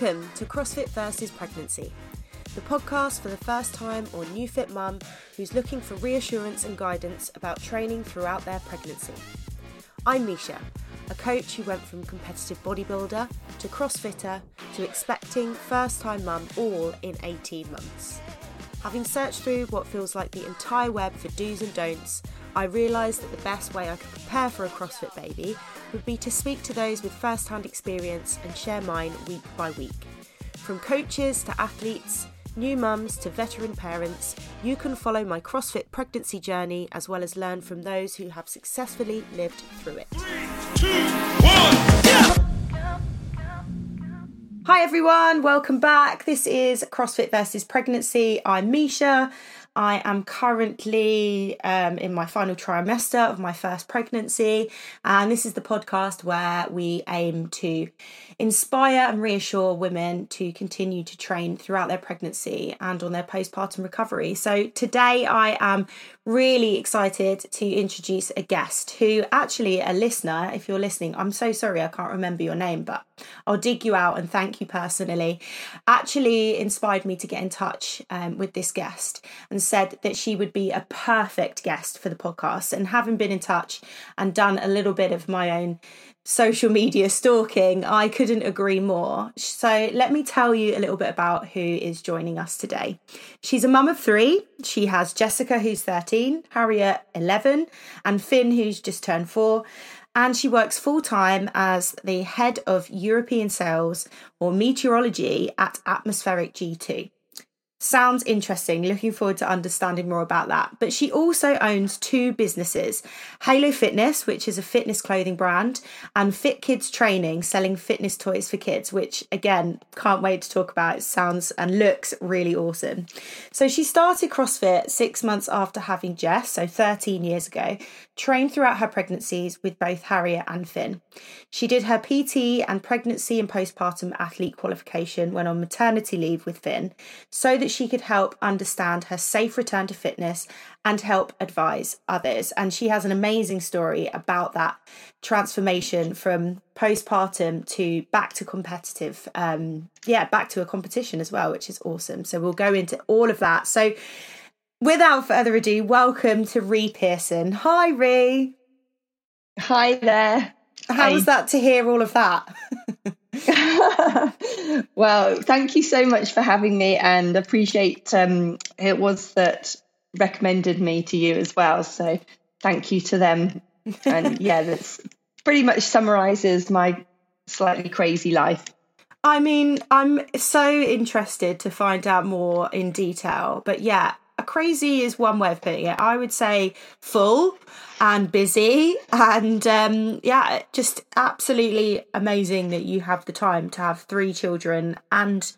Welcome to CrossFit versus Pregnancy, the podcast for the first time or new fit mum who's looking for reassurance and guidance about training throughout their pregnancy. I'm Meisha, a coach who went from competitive bodybuilder to CrossFitter to expecting first time mum all in 18 months. Having searched through what feels like the entire web for do's and don'ts, I realised that the best way I could prepare for a CrossFit baby would be to speak to those with first hand experience and share mine week by week. From coaches to athletes, new mums to veteran parents, you can follow my CrossFit pregnancy journey as well as learn from those who have successfully lived through it. Three, two, one, yeah! Hi everyone, welcome back. This is CrossFit versus Pregnancy. I'm Meisha. I am currently um, in my final trimester of my first pregnancy, and this is the podcast where we aim to inspire and reassure women to continue to train throughout their pregnancy and on their postpartum recovery. So, today I am really excited to introduce a guest who actually a listener if you're listening i'm so sorry i can't remember your name but i'll dig you out and thank you personally actually inspired me to get in touch um, with this guest and said that she would be a perfect guest for the podcast and having been in touch and done a little bit of my own social media stalking, I couldn't agree more. So, let me tell you a little bit about who is joining us today. She's a mum of three. She has Jessica, who's 13, Harriet, 11, and Finn, who's just turned four. And she works full time as the head of European sales or meteorology at Atmospheric G2. Sounds interesting. Looking forward to understanding more about that. But she also owns two businesses Halo Fitness, which is a fitness clothing brand, and Fit Kidz Training, selling fitness toys for kids, which again, can't wait to talk about. It sounds and looks really awesome. So she started CrossFit six months after having Jess, so 13 years ago, trained throughout her pregnancies with both Harriet and Finn. She did her PT and pregnancy and postpartum athlete qualification when on maternity leave with Finn so that she could help understand her safe return to fitness and help advise others. And she has an amazing story about that transformation from postpartum to back to competitive, um, yeah, back to a competition as well, which is awesome. So we'll go into all of that. So without further ado, welcome to Rhi Pearson. Hi, Ree. Hi there. How Hi. was that to hear all of that? well, thank you so much for having me and appreciate um, it was that recommended me to you as well. So thank you to them. And yeah, that's pretty much summarizes my slightly crazy life. I mean, I'm so interested to find out more in detail, but yeah, crazy is one way of putting it. I would say full and busy, and um, yeah, just absolutely amazing that you have the time to have three children and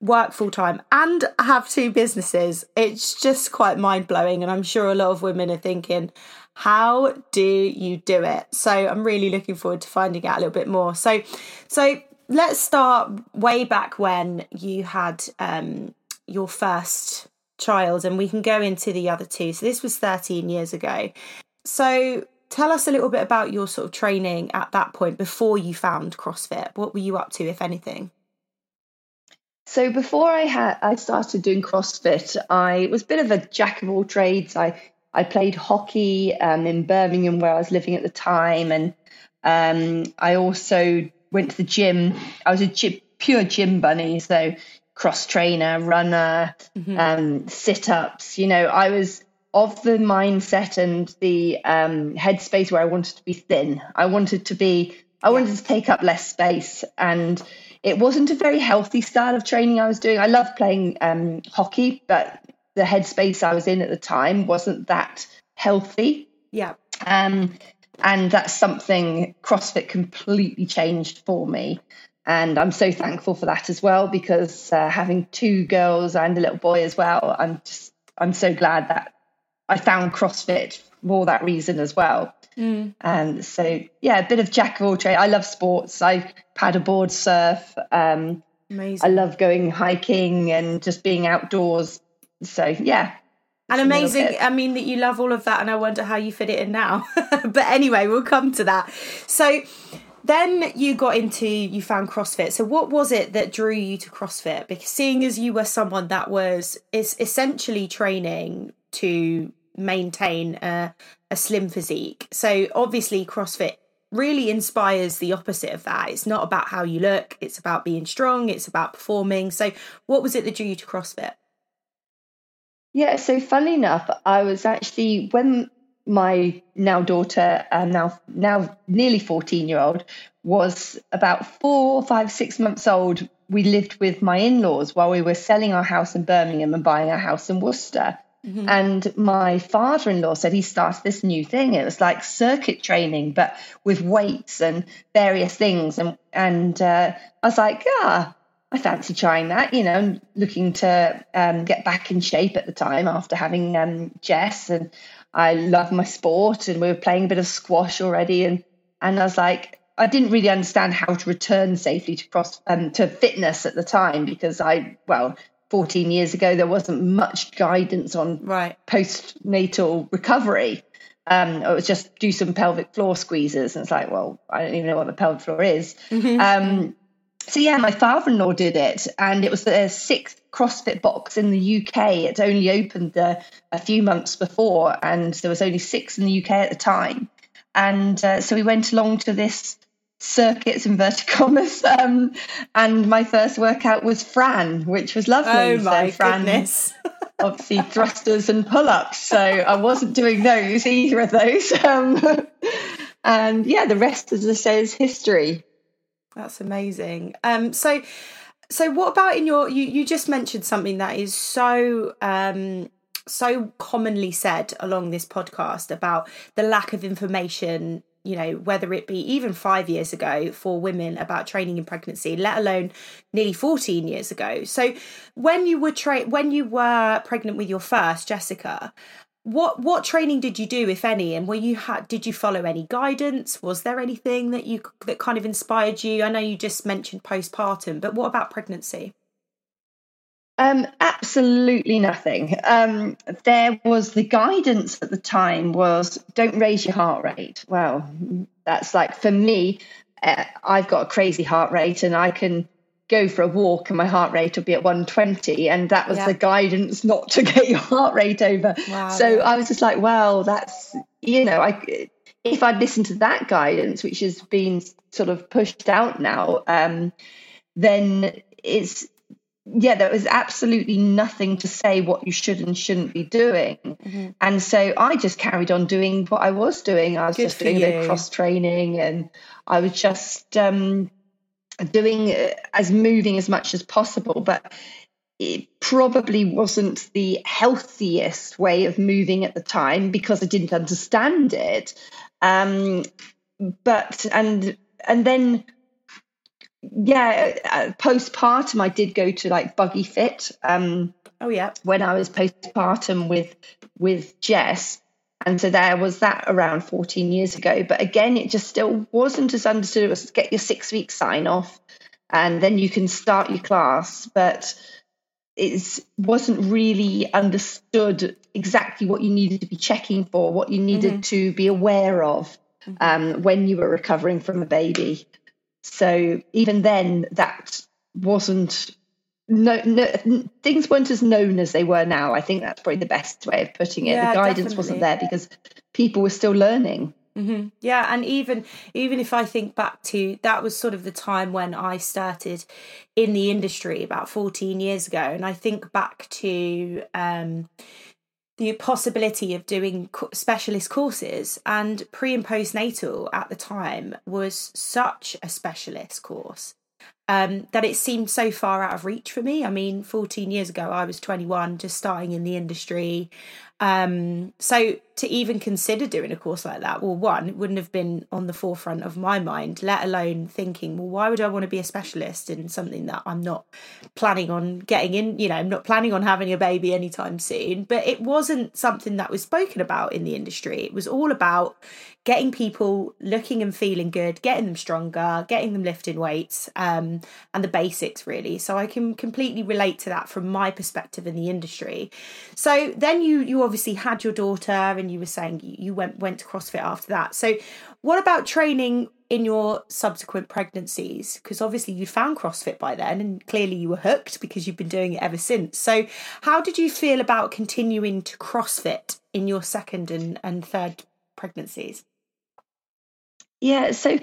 work full time and have two businesses. It's just quite mind blowing, and I'm sure a lot of women are thinking, how do you do it? So I'm really looking forward to finding out a little bit more. So, so let's start way back when you had um, your first child, and we can go into the other two. So this was 13 years ago. So tell us a little bit about your sort of training at that point before you found CrossFit. What were you up to, if anything? So before I had I started doing CrossFit, I was a bit of a jack of all trades. I I played hockey um, in Birmingham where I was living at the time, and um, I also went to the gym. I was a pure gym bunny, so cross trainer, runner, mm-hmm. um, sit ups. You know, I was of the mindset and the um, headspace where I wanted to be thin. I wanted to be, I wanted to take up less space. And it wasn't a very healthy style of training I was doing. I loved playing um, hockey, but the headspace I was in at the time wasn't that healthy. Yeah. Um, and that's something CrossFit completely changed for me. And I'm so thankful for that as well because uh, having two girls and a little boy as well, I'm just I'm so glad that I found CrossFit for that reason as well. Mm. And so yeah, a bit of jack of all trades. I love sports. I paddleboard, surf. Um, Amazing. I love going hiking and just being outdoors. So yeah, and amazing i mean that you love all of that and i wonder how you fit it in now but anyway we'll come to that so then you got into you found CrossFit. So what was it that drew you to CrossFit? Because seeing as you were someone that was is essentially training to maintain a, a slim physique. So obviously CrossFit really inspires the opposite of that. It's not about how you look, it's about being strong, it's about performing. So what was it that drew you to CrossFit? Yeah, so funny enough, I was actually when my now daughter and now now nearly 14 year old was about four five six months old we lived with my in-laws while we were selling our house in birmingham and buying a house in worcester mm-hmm. and my father-in-law said he started this new thing it was like circuit training but with weights and various things and and uh, i was like ah I fancy trying that, you know, looking to um, get back in shape at the time after having um, Jess. And I love my sport and we were playing a bit of squash already. And, and I was like, I didn't really understand how to return safely to cross um, to fitness at the time because I, well, 14 years ago, there wasn't much guidance on right. postnatal recovery. Um, it was just do some pelvic floor squeezes. And it's like, well, I don't even know what the pelvic floor is. Mm-hmm. Um, so yeah, my father-in-law did it, and it was the sixth CrossFit box in the UK. It only opened uh, a few months before, and there was only six in the UK at the time. And uh, so we went along to this circuits inverted commas, um, and my first workout was Fran, which was lovely. Oh my so Fran, goodness! obviously thrusters and pull-ups, so I wasn't doing those either of those. Um, and yeah, the rest, as I say, is history. That's amazing. Um, so, so what about in your? You you just mentioned something that is so um so commonly said along this podcast about the lack of information you know whether it be even 5 years ago for women about training in pregnancy let alone nearly 14 years ago so when you were tra- when you were pregnant with your first Jessica what what training did you do if any? And were you had did you follow any guidance? Was there anything that you that kind of inspired you? I know you just mentioned postpartum but what about pregnancy? Um absolutely nothing. Um there was the guidance at the time was don't raise your heart rate. Well that's like for me uh, i've got a crazy heart rate and i can go for a walk and my heart rate will be at 120 and that was yeah. the guidance not to get your heart rate over wow. so i was just like well that's you know i if i'd listened to that guidance which has been sort of pushed out now um, then it's yeah there was absolutely nothing to say what you should and shouldn't be doing mm-hmm. and so i just carried on doing what i was doing i was Good just doing the cross training and i was just um, doing uh, as moving as much as possible, but it probably wasn't the healthiest way of moving at the time because I didn't understand it. Um, but and and then yeah, uh, postpartum I did go to like Buggy Fit. Um, oh yeah, when I was postpartum with with Jess, and so there was that around 14 years ago. But again, it just still wasn't as understood. It was get your six week sign off and then you can start your class. But it wasn't really understood exactly what you needed to be checking for, what you needed mm-hmm. to be aware of mm-hmm. um, when you were recovering from a baby. So even then, that wasn't no, no things weren't as known as they were now. I think that's probably the best way of putting it. Yeah, the guidance definitely. wasn't there because people were still learning. Mm-hmm. Yeah, and even even if I think back to that was sort of the time when I started in the industry about fourteen years ago, and I think back to um, the possibility of doing specialist courses, and pre and postnatal at the time was such a specialist course um, that it seemed so far out of reach for me. I mean, 14 years ago, I was 21, just starting in the industry. Um, so to even consider doing a course like that, well, one, it wouldn't have been on the forefront of my mind, let alone thinking, well, why would I want to be a specialist in something that I'm not planning on getting in? You know, I'm not planning on having a baby anytime soon. But it wasn't something that was spoken about in the industry. It was all about getting people looking and feeling good, getting them stronger, getting them lifting weights, um, and the basics really. So I can completely relate to that from my perspective in the industry. So then you you obviously had your daughter, and you were saying you went went to CrossFit after that. So what about training in your subsequent pregnancies? Because obviously you found CrossFit by then and clearly you were hooked because you've been doing it ever since. So, how did you feel about continuing to CrossFit in your second and, and third pregnancies? Yeah, so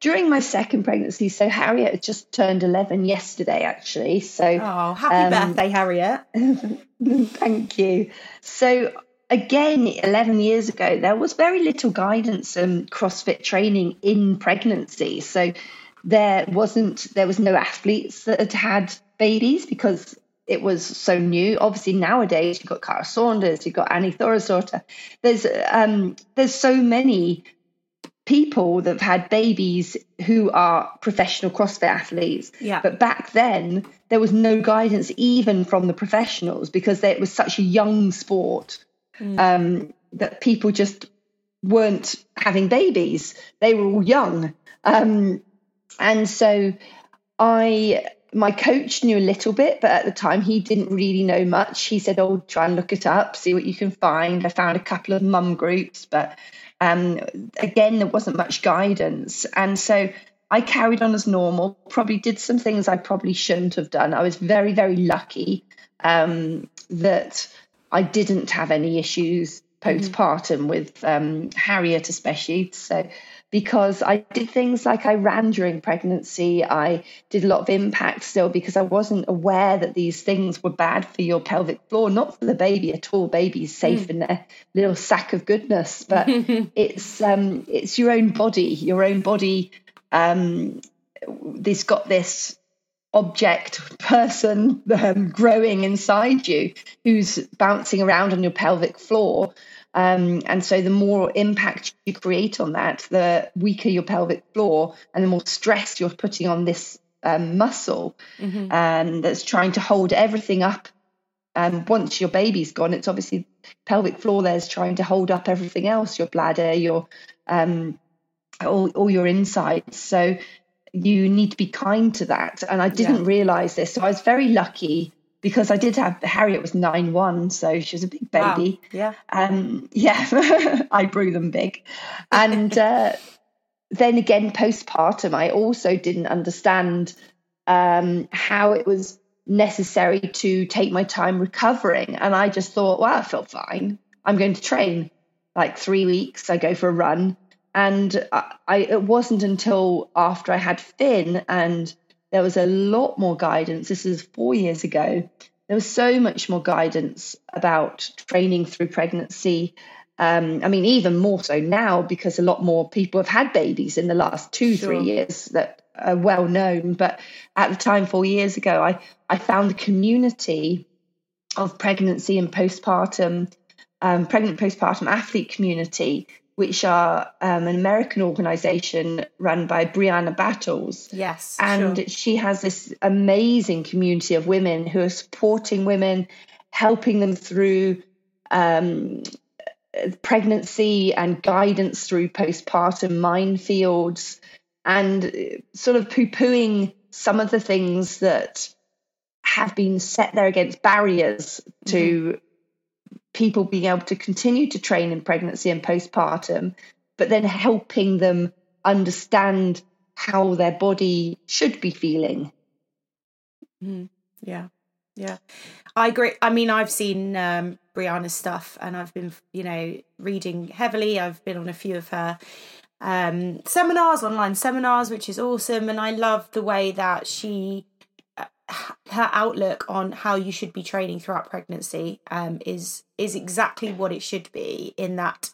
during my second pregnancy, so Harriet just turned 11 yesterday, actually. So, oh, happy um, birthday, Harriet. thank you. So, again, 11 years ago, there was very little guidance and CrossFit training in pregnancy. So, there wasn't, there was no athletes that had had babies because it was so new. Obviously, nowadays you've got Kara Saunders, you've got Annie Thorisdottir. There's um, there's so many people that have had babies who are professional CrossFit athletes. Yeah. But back then, there was no guidance even from the professionals because it was such a young sport mm. um, that people just weren't having babies. They were all young. Um, and so I my coach knew a little bit, but at the time he didn't really know much. He said, Oh, try and look it up, see what you can find. I found a couple of mum groups, but um, again, there wasn't much guidance. And so I carried on as normal, probably did some things I probably shouldn't have done. I was very, very lucky um, that I didn't have any issues mm-hmm. postpartum mm-hmm. with um, Harriet, especially. So because I did things like I ran during pregnancy. I did a lot of impact still because I wasn't aware that these things were bad for your pelvic floor, not for the baby at all. Baby's safe mm. in their little sack of goodness, but it's um, it's your own body. Your own body. Um, this got this object person um, growing inside you who's bouncing around on your pelvic floor um, and so the more impact you create on that, the weaker your pelvic floor and the more stress you're putting on this um, muscle mm-hmm. um, that's trying to hold everything up. And once your baby's gone, it's obviously pelvic floor there's trying to hold up everything else, your bladder, your um, all, all your insides. So you need to be kind to that. And I didn't yeah. realize this. So I was very lucky because I did have Harriet was nine one, so she was a big baby. Wow. Yeah, um, yeah, I brew them big, and uh, then again postpartum, I also didn't understand um, how it was necessary to take my time recovering, and I just thought, well, I feel fine. I'm going to train like three weeks. I go for a run, and I, I it wasn't until after I had Finn and there was a lot more guidance. This is four years ago. There was so much more guidance about training through pregnancy. Um, I mean, even more so now because a lot more people have had babies in the last two, sure. three years that are well known. But at the time, four years ago, I, I found the community of pregnancy and postpartum, um, pregnant postpartum athlete community which are um, an American organization run by Brianna Battles. Yes. And sure. she has this amazing community of women who are supporting women, helping them through um, pregnancy and guidance through postpartum minefields and sort of poo pooing some of the things that have been set there against barriers to mm-hmm people being able to continue to train in pregnancy and postpartum, but then helping them understand how their body should be feeling. Mm, yeah, yeah, I agree. I mean, I've seen um, Brianna's stuff, and I've been, you know, reading heavily. I've been on a few of her um, seminars, online seminars, which is awesome, and I love the way that she her outlook on how you should be training throughout pregnancy um, is is exactly what it should be. In that,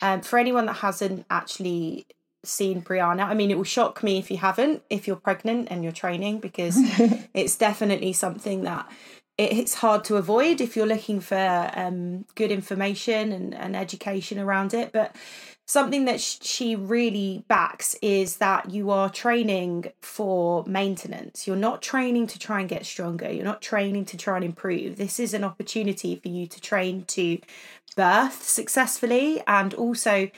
um, for anyone that hasn't actually seen Brianna, I mean, it will shock me if you haven't, if you're pregnant and you're training, because it's definitely something that it's hard to avoid if you're looking for um, good information and, and education around it. But something that she really backs is that you are training for maintenance. You're not training to try and get stronger. You're not training to try and improve. This is an opportunity for you to train to birth successfully and also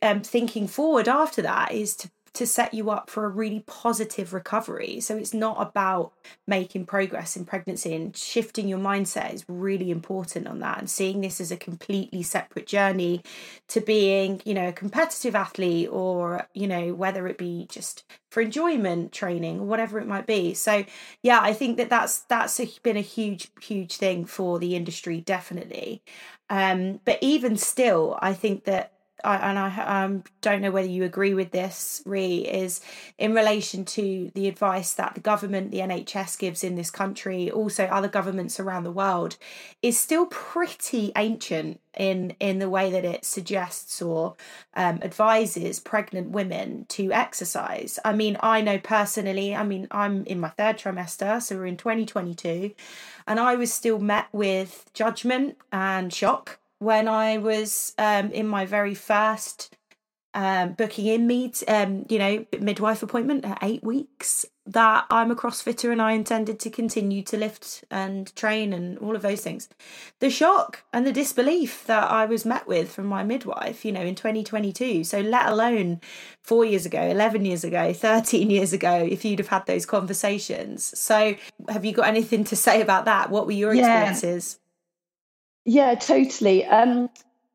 um, thinking forward after that is to to set you up for a really positive recovery. So it's not about making progress in pregnancy and shifting your mindset is really important on that and seeing this as a completely separate journey to being, you know, a competitive athlete or, you know, whether it be just for enjoyment training or whatever it might be. So yeah, I think that that's that's a, been a huge huge thing for the industry definitely. Um but even still, I think that I, and I um, don't know whether you agree with this, Rhi, is in relation to the advice that the government, the NHS gives in this country, also other governments around the world, is still pretty ancient in in the way that it suggests or um, advises pregnant women to exercise. I mean, I know personally. I mean, I'm in my third trimester, so we're in 2022, and I was still met with judgment and shock when I was um, in my very first um, booking in meet, um, you know, midwife appointment at eight weeks, that I'm a CrossFitter and I intended to continue to lift and train and all of those things. The shock and the disbelief that I was met with from my midwife, you know, in 2022. So, let alone four years ago, 11 years ago, 13 years ago, if you'd have had those conversations. So, have you got anything to say about that? What were your yeah. experiences? Yeah, totally. Um,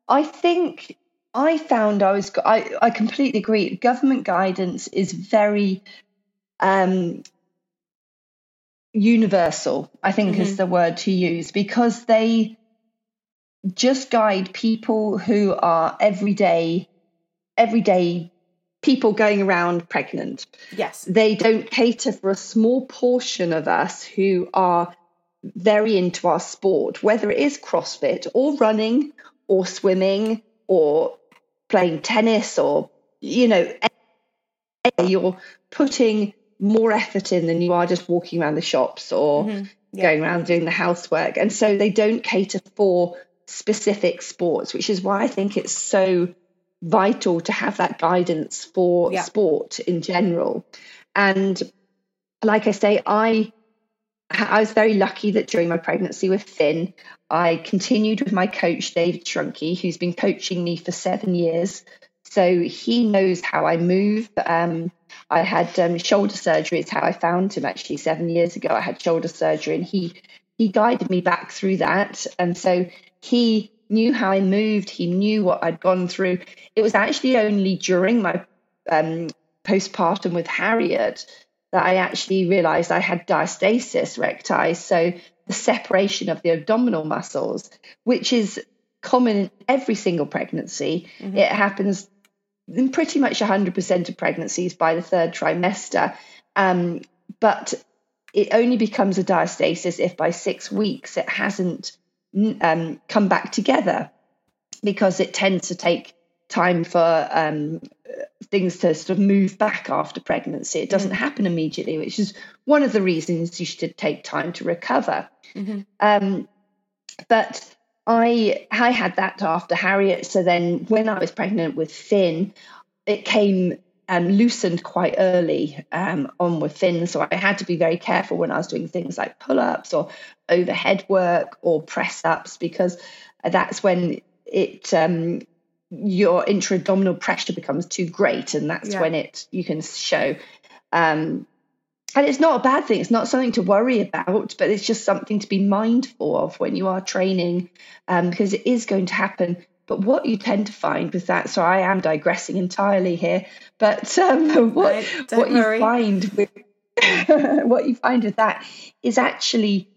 I think I found I was I, I completely agree. Government guidance is very um, universal. I think mm-hmm. is the word to use because they just guide people who are everyday everyday people going around pregnant. Yes. They don't cater for a small portion of us who are very into our sport, whether it is CrossFit or running or swimming or playing tennis or, you know, you're putting more effort in than you are just walking around the shops or mm-hmm. yeah. going around doing the housework. And so they don't cater for specific sports, which is why I think it's so vital to have that guidance for yeah. sport in general. And like I say, I I was very lucky that during my pregnancy with Finn, I continued with my coach, David Shrunky, who's been coaching me for seven years. So he knows how I move. Um, I had um, shoulder surgery. It's how I found him actually seven years ago. I had shoulder surgery, and he he guided me back through that. And so he knew how I moved. He knew what I'd gone through. It was actually only during my um, postpartum with Harriet that I actually realized I had diastasis recti, so the separation of the abdominal muscles, which is common in every single pregnancy. Mm-hmm. It happens in pretty much 100% of pregnancies by the third trimester. Um, but it only becomes a diastasis if by six weeks it hasn't um, come back together because it tends to take time for um, things to sort of move back after pregnancy. It doesn't mm-hmm. happen immediately, which is one of the reasons you should take time to recover. Mm-hmm. Um, but I I had that after Harriet. So then when I was pregnant with Finn, it came um, loosened quite early um, on with Finn. So I had to be very careful when I was doing things like pull ups or overhead work or press ups because that's when it um, your intra-abdominal pressure becomes too great and that's yeah. when it you can show um, and it's not a bad thing. It's not something to worry about but it's just something to be mindful of when you are training um, because it is going to happen. But what you tend to find with that so i am digressing entirely here but um, what, what you find with what you find with that is actually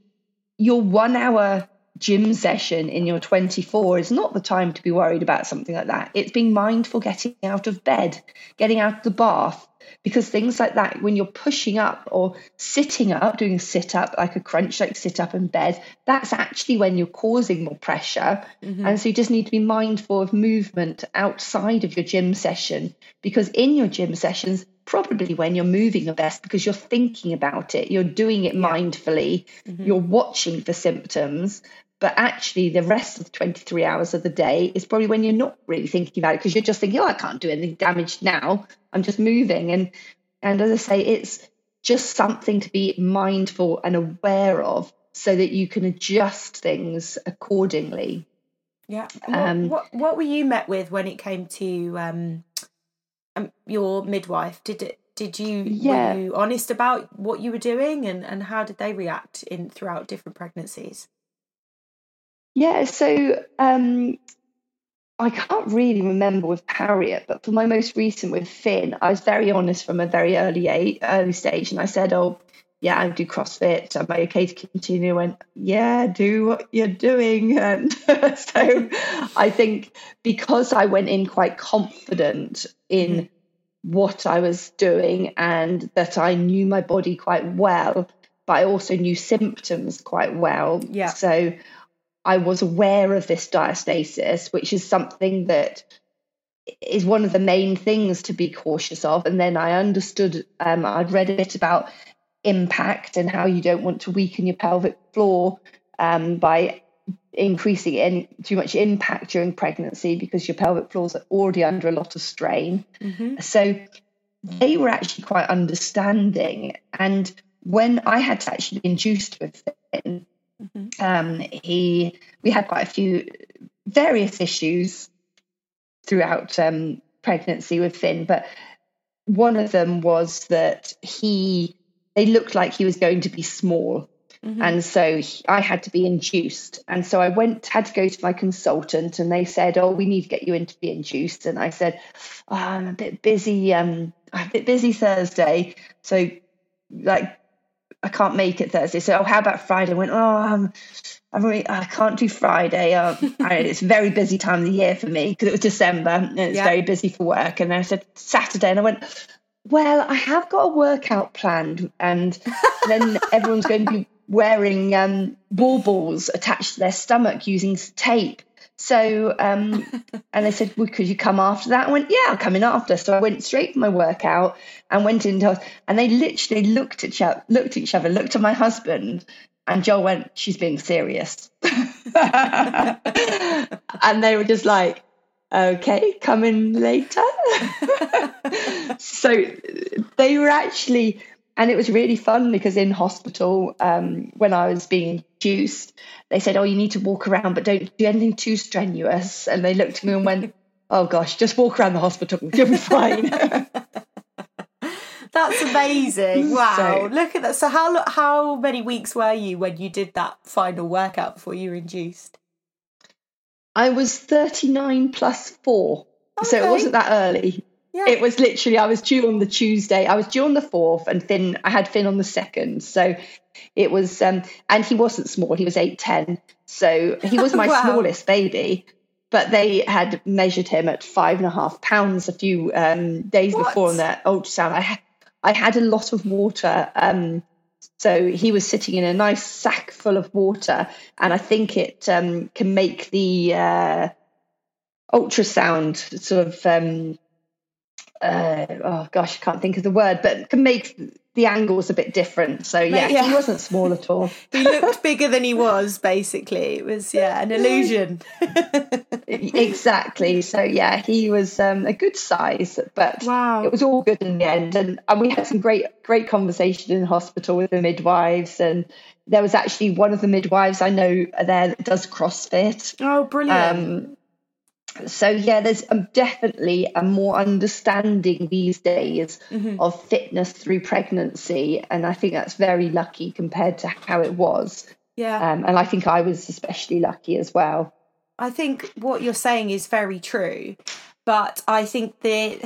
your one hour gym session in your 24 is not the time to be worried about something like that. It's being mindful getting out of bed, getting out of the bath, because things like that, when you're pushing up or sitting up, doing a sit up, like a crunch, like sit up in bed, that's actually when you're causing more pressure. Mm-hmm. And so you just need to be mindful of movement outside of your gym session, because in your gym sessions, probably when you're moving the best because you're thinking about it, you're doing it mindfully, mm-hmm. you're watching for symptoms. But actually, the rest of the 23 hours of the day is probably when you're not really thinking about it because you're just thinking, oh, I can't do anything damaged now. I'm just moving. And and as I say, it's just something to be mindful and aware of so that you can adjust things accordingly. Yeah. Um, what, what, what were you met with when it came to um, um, your midwife? Did it? Did you Yeah. were you honest about what you were doing, and and how did they react in throughout different pregnancies? Yeah, so um, I can't really remember with Harriet, but for my most recent with Finn, I was very honest from a very early age, early stage, and I said, "Oh, yeah, I do CrossFit. Am I okay to continue?" I went, "Yeah, do what you're doing." And so I think because I went in quite confident in what I was doing and that I knew my body quite well, but I also knew symptoms quite well. Yeah. So I was aware of this diastasis, which is something that is one of the main things to be cautious of. And then I understood, um, I'd read a bit about impact and how you don't want to weaken your pelvic floor um, by increasing any too much impact during pregnancy because your pelvic floors are already under a lot of strain. Mm-hmm. So they were actually quite understanding. And when I had to actually be induced with Finn, Mm-hmm. um, he we had quite a few various issues throughout um, pregnancy with Finn, but one of them was that he they looked like he was going to be small. Mm-hmm. And so he- I had to be induced. And so I went, had to go to my consultant, and they said, Oh, we need to get you in to be induced. And I said, oh, I'm a bit busy. Um, I'm a bit busy Thursday. So, like, I can't make it Thursday. So, oh, how about Friday? I went, Oh, um, I'm really, I can't do Friday. I, it's a very busy time of the year for me because it was December and it's Yeah. very busy for work. And I said, Saturday. And I went, Well, I have got a workout planned. And then everyone's going to be wearing um, baubles attached to their stomach using tape. So, um, and they said, well, could you come after that? I went, yeah, I'll come in after. So I went straight for my workout and went into, and they literally looked at each other, looked at each other, looked at my husband, and Joel went, she's being serious. and they were just like, okay, come in later. so they were actually, and it was really fun because in hospital, um, when I was being induced, they said, "Oh, you need to walk around, but don't do anything too strenuous." And they looked at me and went, "Oh gosh, just walk around the hospital, you'll be fine." That's amazing! Wow, So- look at that. So how how many weeks were you when you did that final workout before you were induced? I was thirty-nine plus four, so it wasn't that early. Yeah, It was literally I was due on the Tuesday. I was due on the fourth, and Finn I had Finn on the second. So it was, um, and he wasn't small. He was eight ten. So he was my Wow. smallest baby. But they had measured him at five and a half pounds a few um, days What? before on their ultrasound. I ha- I had a lot of water. Um, so he was sitting in a nice sack full of water, and I think it um, can make the uh, ultrasound sort of um, uh, oh gosh, I can't think of the word, but can make the angles a bit different. So yeah, yeah. he wasn't small at all. he looked bigger than he was. Basically, it was yeah an illusion. exactly. So yeah, he was um, a good size, but Wow. it was all good in the end. And, and we had some great great conversation in hospital with the midwives, and there was actually one of the midwives I know there that does CrossFit. oh, brilliant! Um, so yeah, there's um, definitely a more understanding these days Mhm. of fitness through pregnancy, and I think that's very lucky compared to how it was. yeah. Um, and I think I was especially lucky as well. I think what you're saying is very true. But I think that,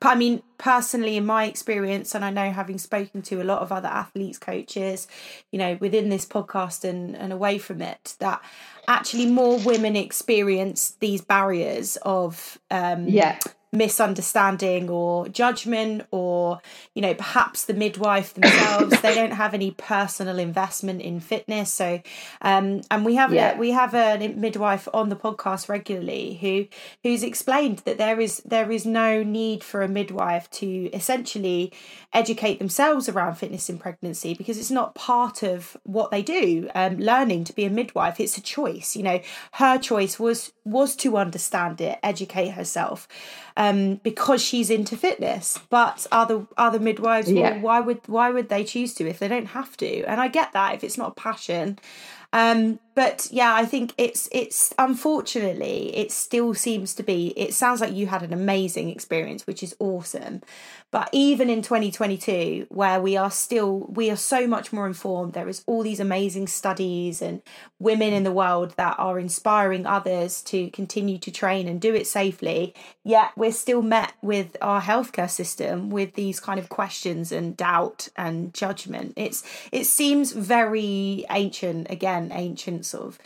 I mean, personally, in my experience, and I know having spoken to a lot of other athletes, coaches, you know, within this podcast and, and away from it, that actually more women experience these barriers of um, Yeah, misunderstanding or judgment or you know perhaps the midwife themselves they don't have any personal investment in fitness. So um and we have Yeah. we have a midwife on the podcast regularly who who's explained that there is there is no need for a midwife to essentially educate themselves around fitness in pregnancy because it's not part of what they do um learning to be a midwife. It's a choice you know. Her choice was was to understand it educate herself. um, because she's into fitness. But other other midwives, well, Yeah. why would why would they choose to if they don't have to? And I get that if it's not a passion. Um, but yeah, I think it's it's unfortunately it still seems to be. It sounds like you had an amazing experience, which is awesome. But even in 2022, where we are still we are so much more informed, there is all these amazing studies and women in the world that are inspiring others to continue to train and do it safely. Yet we're still met with our healthcare system with these kind of questions and doubt and judgment. It's it seems very ancient again, ancient sort of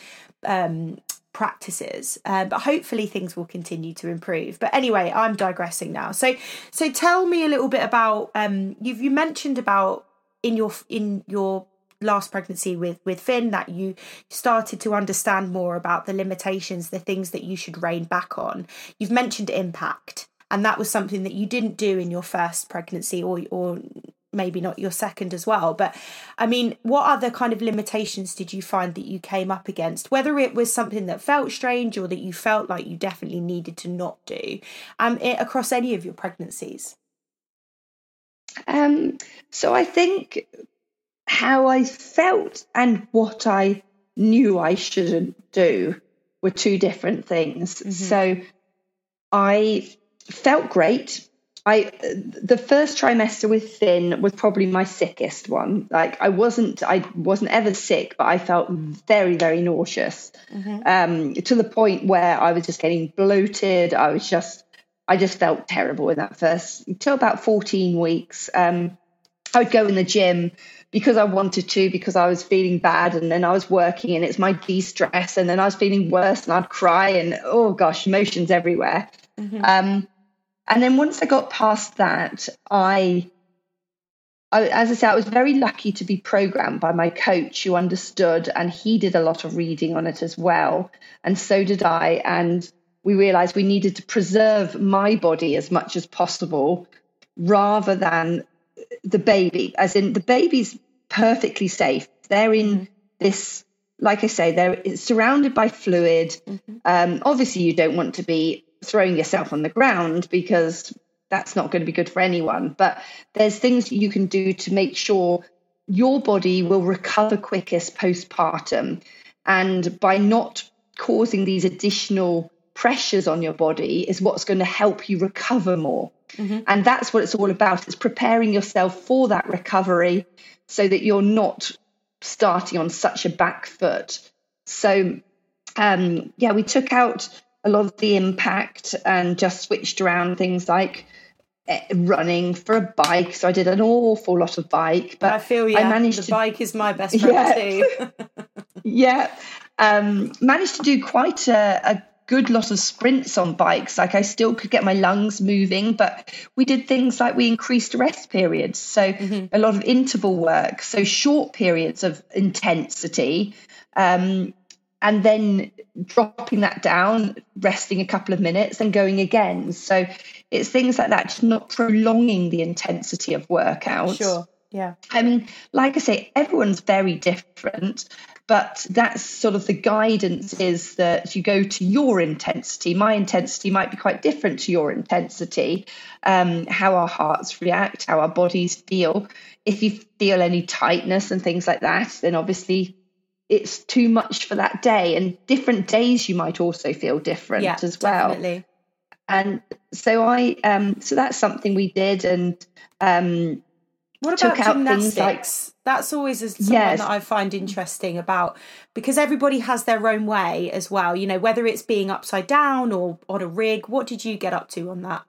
um, practices. Uh, but hopefully things will continue to improve. But anyway i'm digressing now. So so tell me a little bit about um you've you mentioned about in your in your last pregnancy with with Finn that you started to understand more about the limitations the things that you should rein back on. You've mentioned impact and that was something that you didn't do in your first pregnancy or or maybe not your second as well. But I mean, what other kind of limitations did you find that you came up against? Whether it was something that felt strange or that you felt like you definitely needed to not do, um, it, across any of your pregnancies. Um, so I think how I felt and what I knew I shouldn't do were two different things. Mm-hmm. So I felt great I the first trimester with Finn was probably my sickest one. Like I wasn't I wasn't ever sick, but I felt very very nauseous mm-hmm. um, to the point where I was just getting bloated. I was just I just felt terrible in that first until about fourteen weeks. Um, I would go in the gym because I wanted to because I was feeling bad, and then I was working, and it's my de stress, and then I was feeling worse, and I'd cry, and oh gosh, emotions everywhere. Mm-hmm. Um, and then once I got past that, I, I, as I said, I was very lucky to be programmed by my coach who understood, and he did a lot of reading on it as well. And so did I. And we realized we needed to preserve my body as much as possible rather than the baby, as in the baby's perfectly safe. They're in mm-hmm. this like I say, they're surrounded by fluid. Mm-hmm. Um, obviously, you don't want to be throwing yourself on the ground because that's not going to be good for anyone. But there's things you can do to make sure your body will recover quickest postpartum. And by not causing these additional pressures on your body is what's going to help you recover more. Mm-hmm. And that's what it's all about. It's preparing yourself for that recovery so that you're not starting on such a back foot. So, um, yeah, we took out a lot of the impact and just switched around things like eh, running for a bike. So I did an awful lot of bike. But I feel yeah, I managed the to, bike is my best friend yeah, too. yeah, um, managed to do quite a, a good lot of sprints on bikes. Like I still could get my lungs moving, but we did things like we increased rest periods. So mm-hmm. a lot of interval work, so short periods of intensity. Um, and then dropping that down, resting a couple of minutes, and going again. So it's things like that, just not prolonging the intensity of workouts. Sure. Yeah. I mean, like I say, everyone's very different, but that's sort of the guidance is that you go to your intensity. My intensity might be quite different to your intensity, um, how our hearts react, how our bodies feel. If you feel any tightness and things like that, then obviously it's too much for that day. And different days you might also feel different yeah, as well. Definitely. And so I um so that's something we did and um what about gymnastics? Like, That's always something yes. that I find interesting about because everybody has their own way as well. You know, whether it's being upside down or on a rig. What did you get up to on that?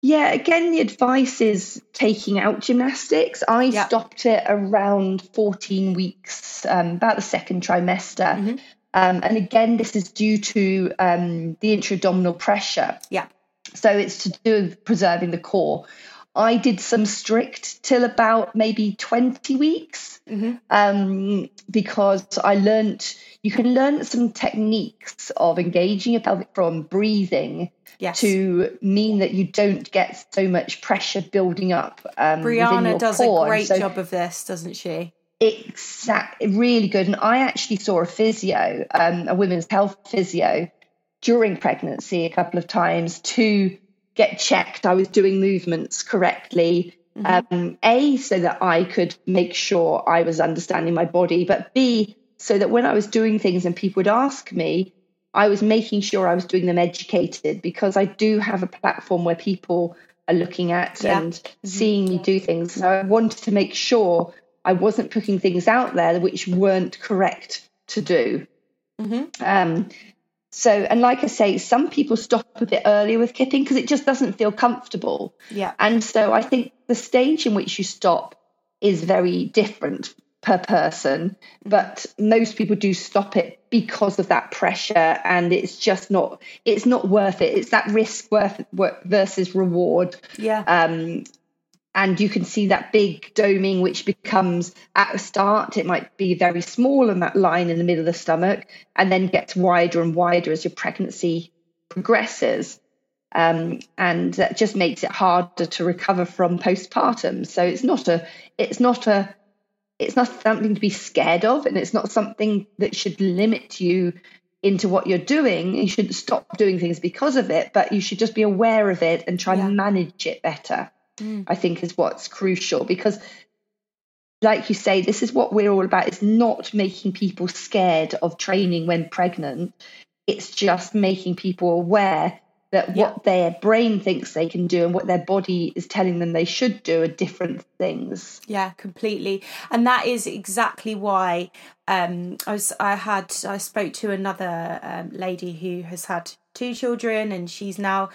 Yeah, again, the advice is taking out gymnastics. I yep. stopped it around 14 weeks, um, about the second trimester. Mm-hmm. Um, and again, this is due to um, the intra-abdominal pressure. Yeah. So it's to do with preserving the core. I did some strict till about maybe 20 weeks mm-hmm. um, because I learned you can learn some techniques of engaging your pelvic floor and breathing yes. to mean that you don't get so much pressure building up. Um, Brianna does core. a great so, job of this, doesn't she? Exactly, really good. And I actually saw a physio, um, a women's health physio, during pregnancy a couple of times to get checked I was doing movements correctly. Mm-hmm. Um, a, so that I could make sure I was understanding my body, but B, so that when I was doing things and people would ask me, I was making sure I was doing them educated because I do have a platform where people are looking at yeah. and mm-hmm. seeing me do things. So I wanted to make sure I wasn't putting things out there which weren't correct to do. Mm-hmm. Um, so, and like I say, some people stop a bit earlier with kipping because it just doesn't feel comfortable. Yeah. And so I think the stage in which you stop is very different per person, but most people do stop it because of that pressure, and it's just not it's not worth it. It's that risk worth versus reward. Yeah. Um, and you can see that big doming which becomes at the start it might be very small and that line in the middle of the stomach and then gets wider and wider as your pregnancy progresses um, and that just makes it harder to recover from postpartum so it's not a it's not a it's not something to be scared of and it's not something that should limit you into what you're doing you shouldn't stop doing things because of it but you should just be aware of it and try yeah. and manage it better mm. i think is what's crucial because like you say this is what we're all about it's not making people scared of training when pregnant it's just making people aware that yeah. what their brain thinks they can do and what their body is telling them they should do are different things. Yeah, completely. And that is exactly why um, I was I had I spoke to another um, lady who has had two children and she's now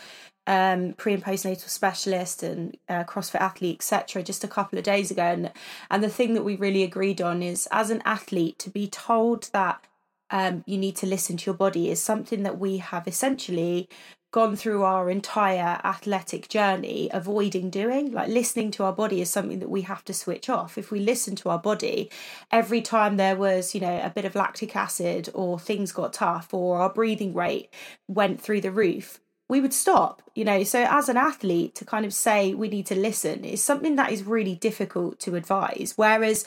um, pre and postnatal specialist and uh, CrossFit athlete, etc. Just a couple of days ago, and and the thing that we really agreed on is as an athlete to be told that um, you need to listen to your body is something that we have essentially gone through our entire athletic journey avoiding doing. Like listening to our body is something that we have to switch off. If we listen to our body, every time there was, you know, a bit of lactic acid or things got tough or our breathing rate went through the roof, we would stop, you know. So, as an athlete, to kind of say we need to listen is something that is really difficult to advise. Whereas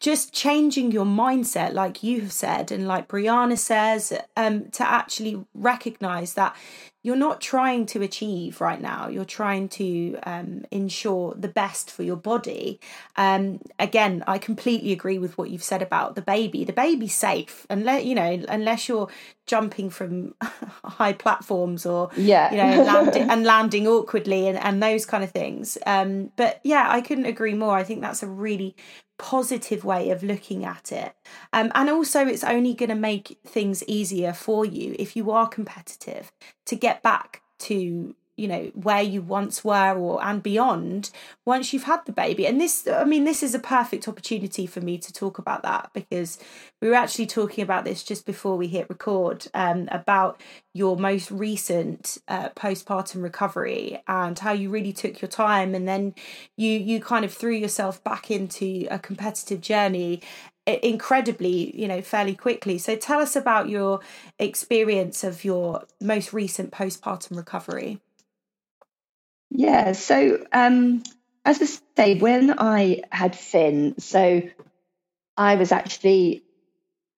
just changing your mindset, like you have said, and like Brianna says, um, to actually recognize that you're not trying to achieve right now. You're trying to um, ensure the best for your body. Um, again, I completely agree with what you've said about the baby. The baby's safe, unless you know, unless you're jumping from high platforms or yeah, you know, landing, and landing awkwardly and, and those kind of things. Um, but yeah, I couldn't agree more. I think that's a really positive way of looking at it. Um, and also, it's only going to make things easier for you if you are competitive to get back to you know where you once were or and beyond once you've had the baby. And this i mean this is a perfect opportunity for me to talk about that because we were actually talking about this just before we hit record um, about your most recent uh, postpartum recovery and how you really took your time and then you you kind of threw yourself back into a competitive journey incredibly you know fairly quickly so tell us about your experience of your most recent postpartum recovery yeah. So, um, as I say, when I had Finn, so I was actually,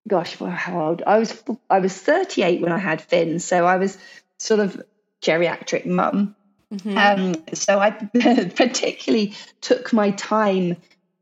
gosh, well, how old? I was I was 38 when I had Finn, so I was sort of geriatric mum. Mm-hmm. Um, so I particularly took my time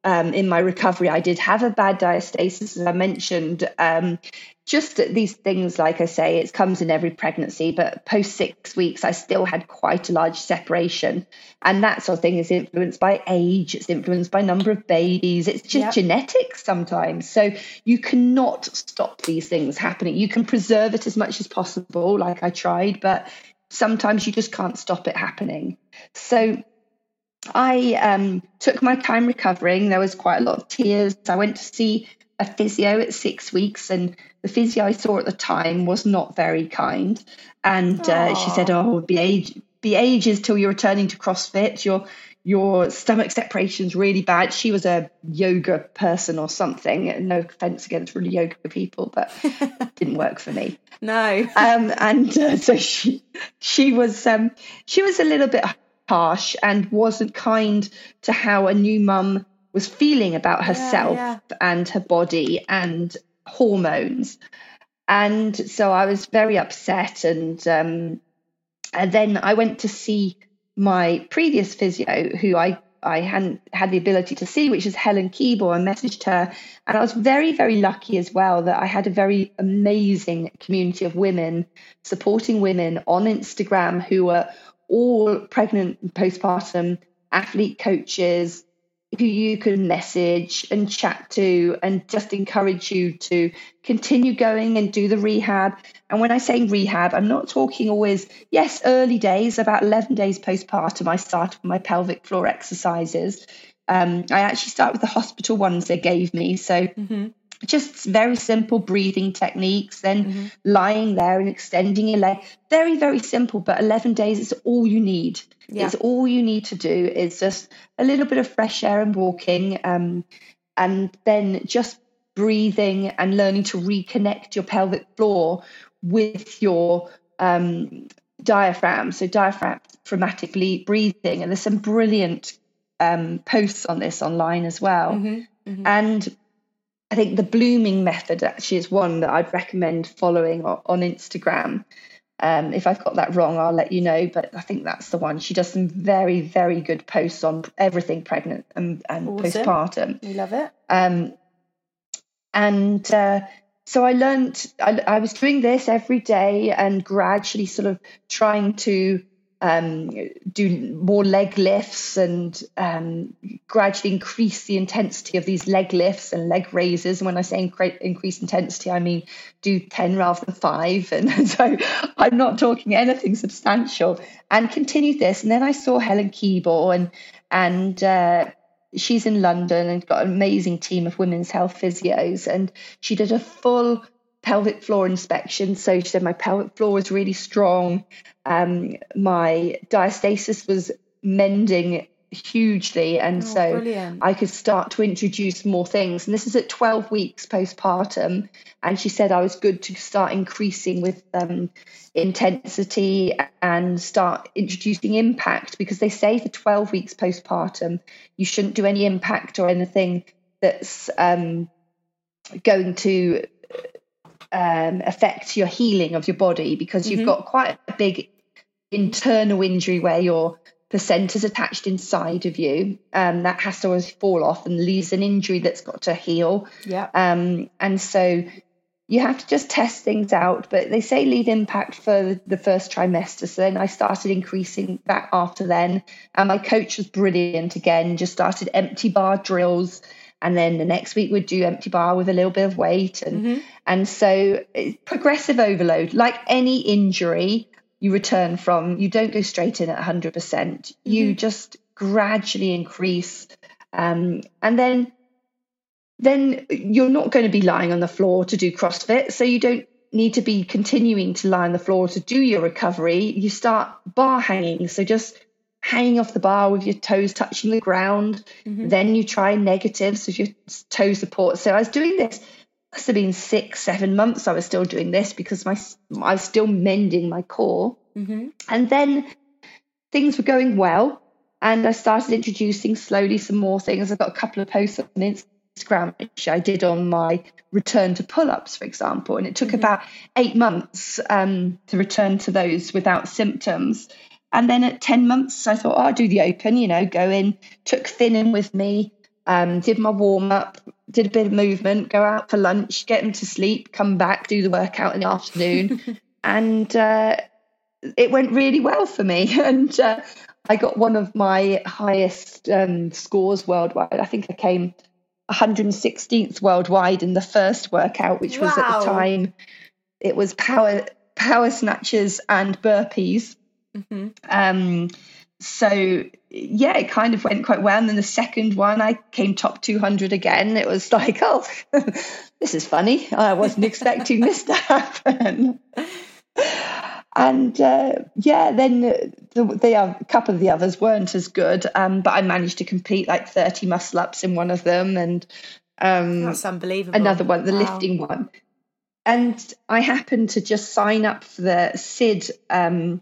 um, in my recovery. I did have a bad diastasis, as I mentioned. Um, just these things, like I say, it comes in every pregnancy, but post six weeks, I still had quite a large separation. And that sort of thing is influenced by age, it's influenced by number of babies, it's just yep. genetics sometimes. So you cannot stop these things happening. You can preserve it as much as possible, like I tried, but sometimes you just can't stop it happening. So I um, took my time recovering. There was quite a lot of tears. I went to see a physio at six weeks, and the physio I saw at the time was not very kind. And uh, she said, "Oh, be age, be ages till you're returning to CrossFit. Your your stomach separation's really bad." She was a yoga person or something. No offense against really yoga people, but didn't work for me. No. Um, and uh, so she she was um, she was a little bit harsh and wasn't kind to how a new mum was feeling about herself yeah, yeah. and her body and hormones. And so I was very upset. And, um, and then I went to see my previous physio, who I I hadn't had the ability to see, which is Helen Keeble. I messaged her, and I was very, very lucky as well that I had a very amazing community of women supporting women on Instagram who were all pregnant postpartum athlete coaches, who you can message and chat to and just encourage you to continue going and do the rehab. And when I say rehab, I'm not talking always, yes, early days, about 11 days postpartum, I with my pelvic floor exercises. Um, I actually start with the hospital ones they gave me. So mm-hmm just very simple breathing techniques, then mm-hmm. lying there and extending your leg. Very, very simple, but 11 days is all you need. Yeah. It's all you need to do is just a little bit of fresh air and walking, um, and then just breathing and learning to reconnect your pelvic floor with your um, diaphragm. So, diaphragmatically breathing. And there's some brilliant um, posts on this online as well. Mm-hmm. Mm-hmm. And I think the blooming method actually is one that I'd recommend following on Instagram. Um, if I've got that wrong, I'll let you know. But I think that's the one. She does some very, very good posts on everything pregnant and, and awesome. postpartum. We love it. Um, and uh, so I learned, I, I was doing this every day and gradually sort of trying to um, do more leg lifts and um, gradually increase the intensity of these leg lifts and leg raises. And when I say incre- increase intensity, I mean do 10 rather than five. And so I'm not talking anything substantial and continued this. And then I saw Helen Keeble and, and, uh, she's in London and got an amazing team of women's health physios. And she did a full pelvic floor inspection. So she said my pelvic floor was really strong. Um, my diastasis was mending hugely and oh, so brilliant. i could start to introduce more things and this is at 12 weeks postpartum and she said i was good to start increasing with um, intensity and start introducing impact because they say for 12 weeks postpartum you shouldn't do any impact or anything that's um, going to um, affect your healing of your body because you've mm-hmm. got quite a big internal injury where your placenta is attached inside of you. Um, that has to always fall off and leaves an injury that's got to heal. Yeah. Um, and so you have to just test things out. But they say leave impact for the first trimester. So then I started increasing that after then. And my coach was brilliant again, just started empty bar drills and then the next week we'd do empty bar with a little bit of weight and mm-hmm. and so progressive overload. Like any injury you return from you don't go straight in at 100%. Mm hmm you just gradually increase um, and then then you're not going to be lying on the floor to do crossfit so you don't need to be continuing to lie on the floor to do your recovery. You start bar hanging so just hanging off the bar with your toes touching the ground. Mm-hmm. Then you try negatives with your toe support. So I was doing this. Must have been six, seven months. I was still doing this because my I was still mending my core. Mm-hmm. And then things were going well, and I started introducing slowly some more things. I've got a couple of posts on Instagram which I did on my return to pull-ups, for example, and it took mm-hmm. about eight months um, to return to those without symptoms. And then at 10 months, I thought, oh, I'll do the open, you know, go in, took Finn in with me, um, did my warm up, did a bit of movement, go out for lunch, get him to sleep, come back, do the workout in the afternoon. and uh, it went really well for me. And uh, I got one of my highest um, scores worldwide. I think I came 116th worldwide in the first workout, which wow. was at the time, it was power power snatches and burpees. Mm-hmm. Um, so yeah, it kind of went quite well. And then the second one, I came top 200 again. It was like, oh, this is funny. I wasn't expecting this to happen. and uh, yeah, then the, the a couple of the others weren't as good, um, but I managed to complete like 30 muscle ups in one of them, and um, that's unbelievable. Another one, the wow. lifting one. And I happened to just sign up for the SID um,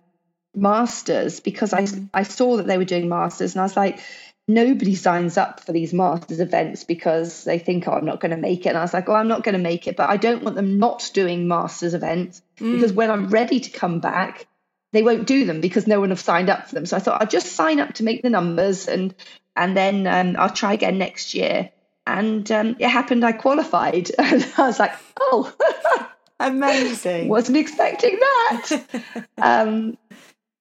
masters because I mm. I saw that they were doing masters and I was like nobody signs up for these masters events because they think oh I'm not going to make it and I was like oh I'm not going to make it but I don't want them not doing masters events mm. because when I'm ready to come back they won't do them because no one have signed up for them so I thought I'll just sign up to make the numbers and and then um, I'll try again next year. And um, it happened, I qualified. And I was like, oh, amazing. Wasn't expecting that. um,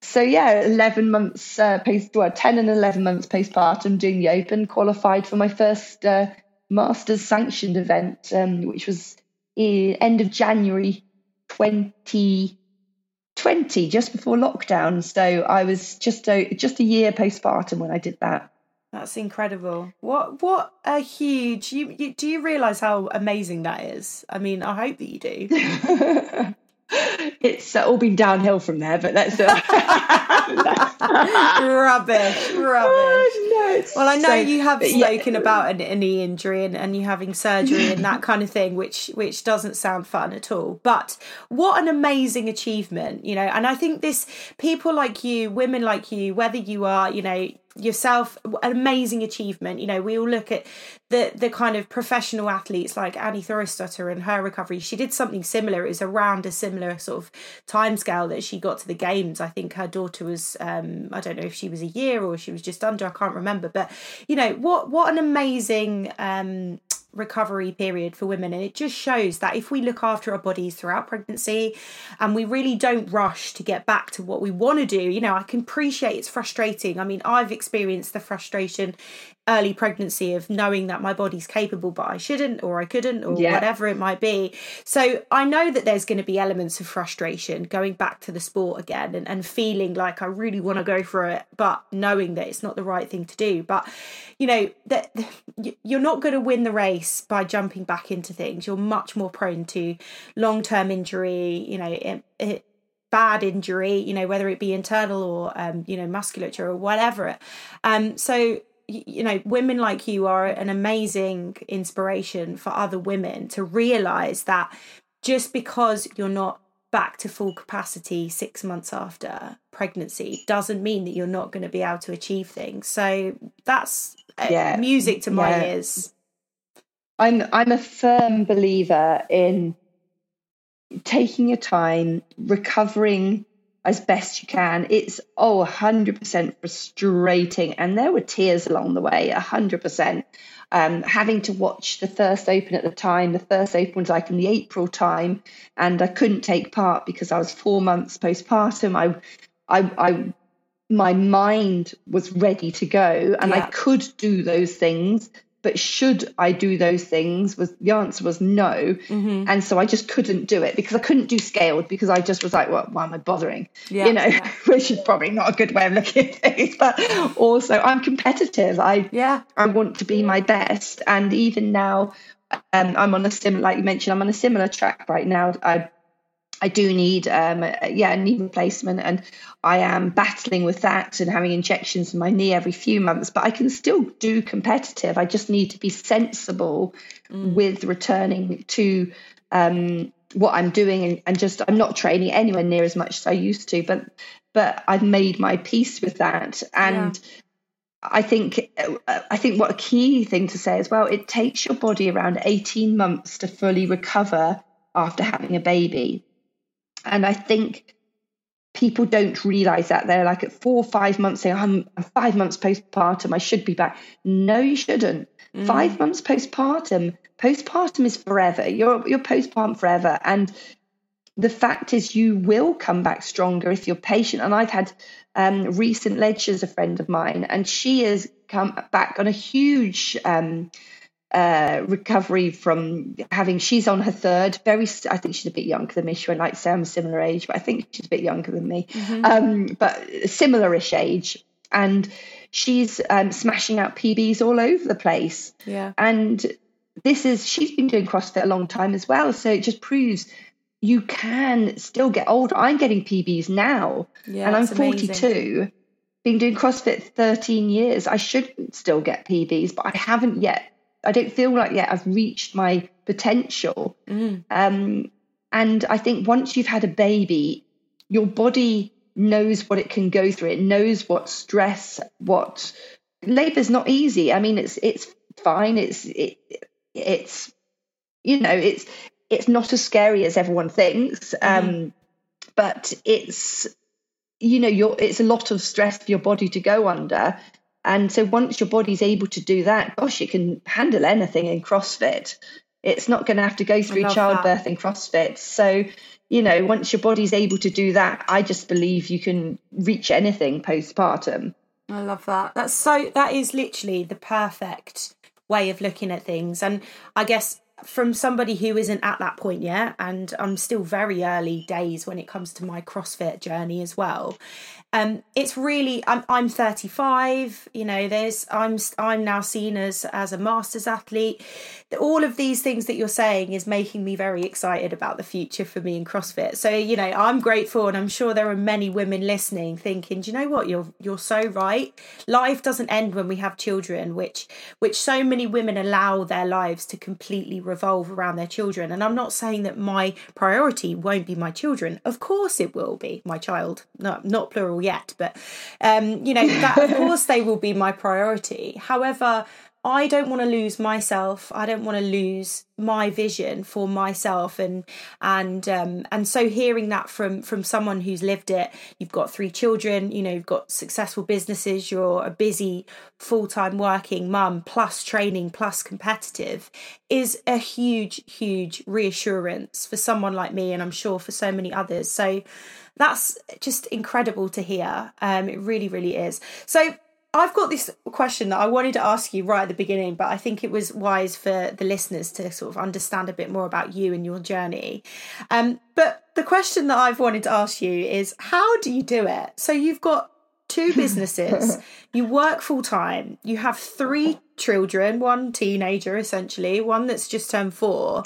so, yeah, 11 months uh, post, well, 10 and 11 months postpartum doing the Open, qualified for my first uh, Masters sanctioned event, um, which was end of January 2020, just before lockdown. So I was just a, just a year postpartum when I did that. That's incredible. What what a huge you, you do you realize how amazing that is? I mean, I hope that you do. it's all been downhill from there, but that's uh, rubbish, rubbish. Oh, no, well, I know so, you have spoken yeah. about a knee injury and, and you having surgery and that kind of thing, which which doesn't sound fun at all. But what an amazing achievement, you know. And I think this people like you, women like you, whether you are, you know, yourself an amazing achievement. You know we all look at the the kind of professional athletes like Annie Thorisdottir and her recovery. She did something similar. It was around a similar sort of time scale that she got to the games. I think her daughter was um i don't know if she was a year or she was just under i can't remember. But you know what what an amazing um recovery period for women and it just shows that if we look after our bodies throughout pregnancy and we really don't rush to get back to what we want to do you know i can appreciate it's frustrating i mean i've experienced the frustration early pregnancy of knowing that my body's capable but I shouldn't or I couldn't or yeah. whatever it might be. So I know that there's going to be elements of frustration going back to the sport again and, and feeling like I really want to go for it, but knowing that it's not the right thing to do. But you know, that you're not going to win the race by jumping back into things. You're much more prone to long-term injury, you know, it, it, bad injury, you know, whether it be internal or um, you know, musculature or whatever. Um, so you know, women like you are an amazing inspiration for other women to realize that just because you're not back to full capacity six months after pregnancy doesn't mean that you're not going to be able to achieve things. So that's uh, yeah. music to my yeah. ears. I'm I'm a firm believer in taking your time, recovering as best you can. It's oh 100% frustrating, and there were tears along the way, 100%. Um, having to watch the first open at the time, the first open was like in the April time, and I couldn't take part because I was four months postpartum. I, I, I my mind was ready to go, and yeah. I could do those things but should I do those things? Was the answer was no, mm-hmm. and so I just couldn't do it because I couldn't do scaled because I just was like, well, why am I bothering? Yeah, you know, yeah. which is probably not a good way of looking at things. But also, I'm competitive. I yeah, I want to be my best, and even now, um, I'm on a similar, like you mentioned, I'm on a similar track right now. I I do need, um, yeah, a knee replacement, and I am battling with that and having injections in my knee every few months. But I can still do competitive. I just need to be sensible mm. with returning to um, what I'm doing, and, and, just I'm not training anywhere near as much as I used to. But but I've made my peace with that, and. Yeah. I think I think what a key thing to say as well. It takes your body around eighteen months to fully recover after having a baby. And I think people don't realize that. They're like at four or five months saying I'm, five months postpartum. I should be back. No you shouldn't. Mm. five months postpartum. Postpartum is forever. You're you're postpartum forever. And the fact is you will come back stronger if you're patient. And i've had um, recent ledgers a friend of mine and she has come back on a huge um, uh, recovery from having she's on her third very i think she's a bit younger than me. She won't like say i'm a similar age but i think she's a bit younger than me. Mm-hmm. um, but similar-ish age. And she's um, smashing out pbs all over the place. Yeah. And this is she's been doing crossfit a long time as well. So it just proves you can still get older i'm getting pbs now. Yeah, and i'm 42 amazing. been doing crossfit 13 years. I should still get pbs but i haven't yet I don't feel like yet I've reached my potential. Mm. Um, and I think once you've had a baby, your body knows what it can go through. It knows what stress, what labor's not easy. I mean, it's it's fine. It's it, it's you know it's it's not as scary as everyone thinks. Mm. Um, but it's you know, you're, it's a lot of stress for your body to go under And so once your body's able to do that, gosh, you can handle anything in CrossFit. It's not going to have to go through childbirth that. in CrossFit. So, you know, once your body's able to do that, I just believe you can reach anything postpartum. I love that. That's so, that is literally the perfect way of looking at things. And I guess from somebody who isn't at that point yet, and I'm still very early days when it comes to my CrossFit journey as well. Um, it's really I'm I'm 35. You know, there's I'm I'm now seen as as a masters athlete. All of these things that you're saying is making me very excited about the future for me in CrossFit. So you know, I'm grateful, and I'm sure there are many women listening thinking, do you know what? You're you're so right. Life doesn't end when we have children, which which so many women allow their lives to completely revolve around their children. And I'm not saying that my priority won't be my children. Of course, it will be my child. No, not plural yet, but um, you know, that, of course they will be my priority. However, I don't want to lose myself. I don't want to lose my vision for myself and and um and so hearing that from from someone who's lived it you've got three children you know you've got successful businesses you're a busy full-time working mum plus training plus competitive is a huge huge reassurance for someone like me and I'm sure for so many others so that's just incredible to hear. Um, it really, really is. So I've got this question that I wanted to ask you right at the beginning, but I think it was wise for the listeners to sort of understand a bit more about you and your journey. Um, but the question that I've wanted to ask you is how do you do it? So you've got two businesses, you work full time, you have three children, one teenager essentially, one that's just turned four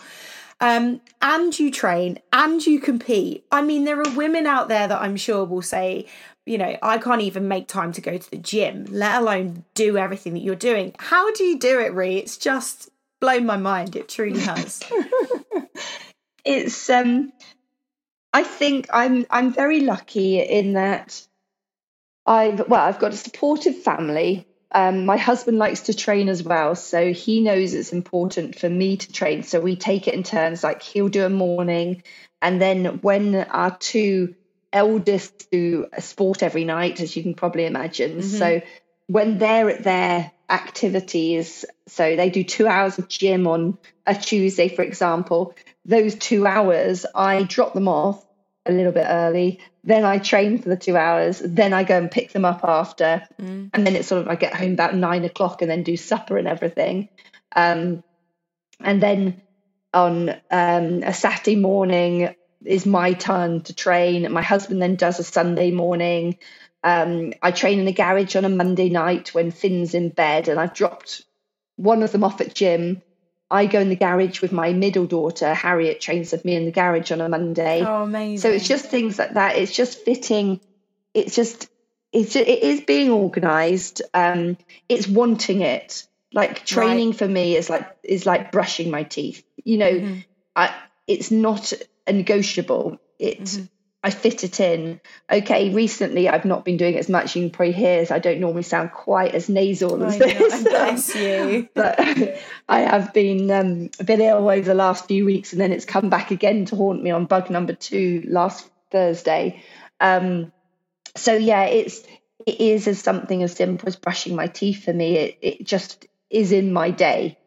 um, and you train and you compete. I mean, there are women out there that I'm sure will say, you know, I can't even make time to go to the gym, let alone do everything that you're doing. How do you do it, Rhi? It's just blown my mind. It truly has. it's um I think I'm I'm very lucky in that I've well, I've got a supportive family um, my husband likes to train as well, so he knows it's important for me to train. So we take it in turns. Like he'll do a morning, and then when our two eldest do a sport every night, as you can probably imagine. Mm-hmm. So when they're at their activities, so they do two hours of gym on a Tuesday, for example. Those two hours, I drop them off a little bit early. Then I train for the two hours. Then I go and pick them up after. Mm. And then it's sort of, I get home about nine o'clock and then do supper and everything. Um, and then on um, a Saturday morning is my turn to train. My husband then does a Sunday morning. Um, I train in the garage on a Monday night when Finn's in bed, and I've dropped one of them off at gym I go in the garage with my middle daughter, Harriet trains with me in the garage on a Monday. Oh, amazing. So it's just things like that. It's just fitting. It's just, it's just, it is being organized. Um, it's wanting it. Like training right. for me is like, is like brushing my teeth. You know, mm-hmm. I, it's not a negotiable. It mm-hmm. I fit it in. Okay, recently I've not been doing it as much. You can probably hear as I don't normally sound quite as nasal as I this. Know, bless you. but I have been um, a bit ill over the last few weeks, and then it's come back again to haunt me on bug number two last Thursday. Um, so yeah, it's it is as something as simple as brushing my teeth for me. It it just is in my day,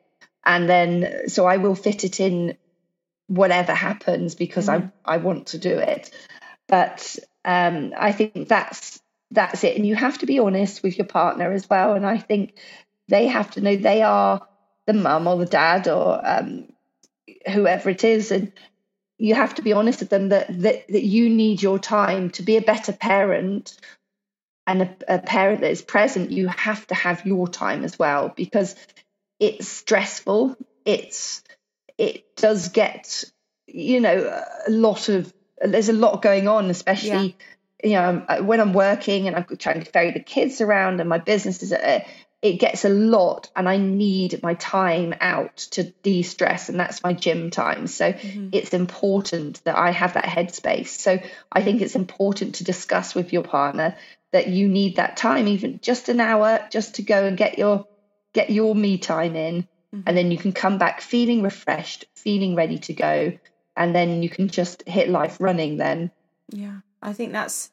and then so I will fit it in whatever happens because mm. I I want to do it. But um, I think that's that's it. And you have to be honest with your partner as well. And I think they have to know they are the mum or the dad or um, whoever it is, and you have to be honest with them that that, that you need your time to be a better parent and a, a parent that is present. You have to have your time as well because it's stressful. It's it does get you know a lot of there's a lot going on, especially yeah. you know uh, when I'm working and I'm trying to ferry the kids around and my business is uh, it gets a lot and I need my time out to de-stress and that's my gym time. So mm-hmm. it's important that I have that headspace. So I think it's important to discuss with your partner that you need that time, even just an hour, just to go and get your get your me time in. Mm-hmm. And then you can come back feeling refreshed, feeling ready to go and then you can just hit life running then yeah i think that's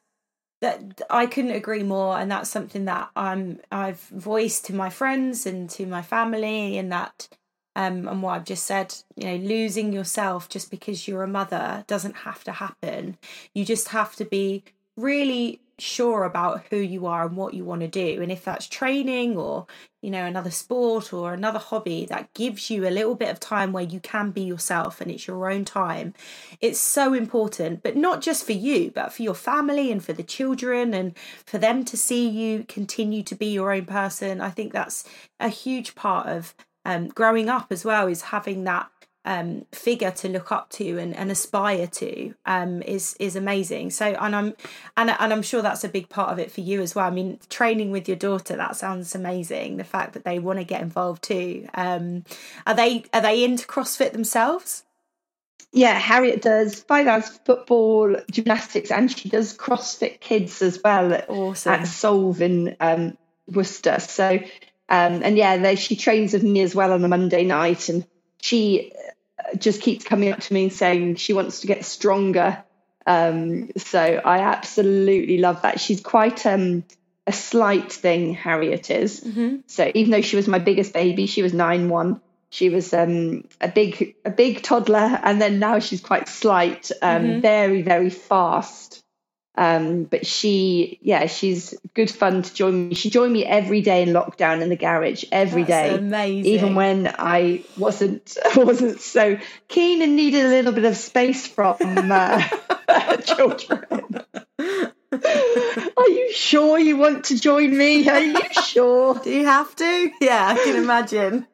that I couldn't agree more, and that's something that I'm I've voiced to my friends and to my family, and that um, and what I've just said, you know, losing yourself just because you're a mother doesn't have to happen. You just have to be really sure about who you are and what you want to do. And if that's training or, you know, another sport or another hobby that gives you a little bit of time where you can be yourself and it's your own time, it's so important, but not just for you, but for your family and for the children and for them to see you continue to be your own person. I think that's a huge part of um, growing up as well, is having that um, figure to look up to and, and aspire to um, is is amazing. So and I'm and and I'm sure that's a big part of it for you as well. I mean, training with your daughter that sounds amazing. The fact that they want to get involved too. Um, are they are they into CrossFit themselves? Yeah, Harriet does hours football, gymnastics, and she does CrossFit Kids as well at, awesome. at Solve in um, Worcester. So, um, and yeah, they, she trains with me as well on a Monday night, and she just keeps coming up to me and saying she wants to get stronger. Um, so I absolutely love that. She's quite um, a slight thing, Harriet is. Mm-hmm. So even though she was my biggest baby, she was nine one. She was um, a big a big toddler, and then now she's quite slight, um, mm-hmm. very very fast. Um, but she, yeah, she's good fun to join me. She joined me every day in lockdown in the garage every That's day, amazing. even when I wasn't wasn't so keen and needed a little bit of space from uh, children. Are you sure you want to join me? Are you sure? Do you have to? Yeah, I can imagine.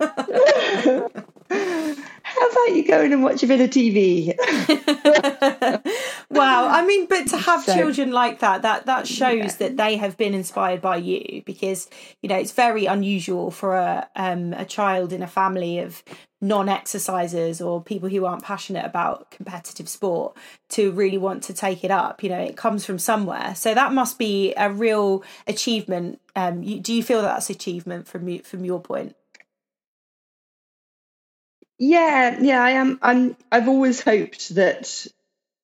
How about you going and watch a bit of TV? wow, I mean, but to have so, children like that, that that shows yeah. that they have been inspired by you because you know it's very unusual for a um, a child in a family of non-exercisers or people who aren't passionate about competitive sport to really want to take it up. You know it comes from somewhere. So that must be a real achievement. Um you, do you feel that that's achievement from you from your point yeah, yeah, I am. I'm. I've always hoped that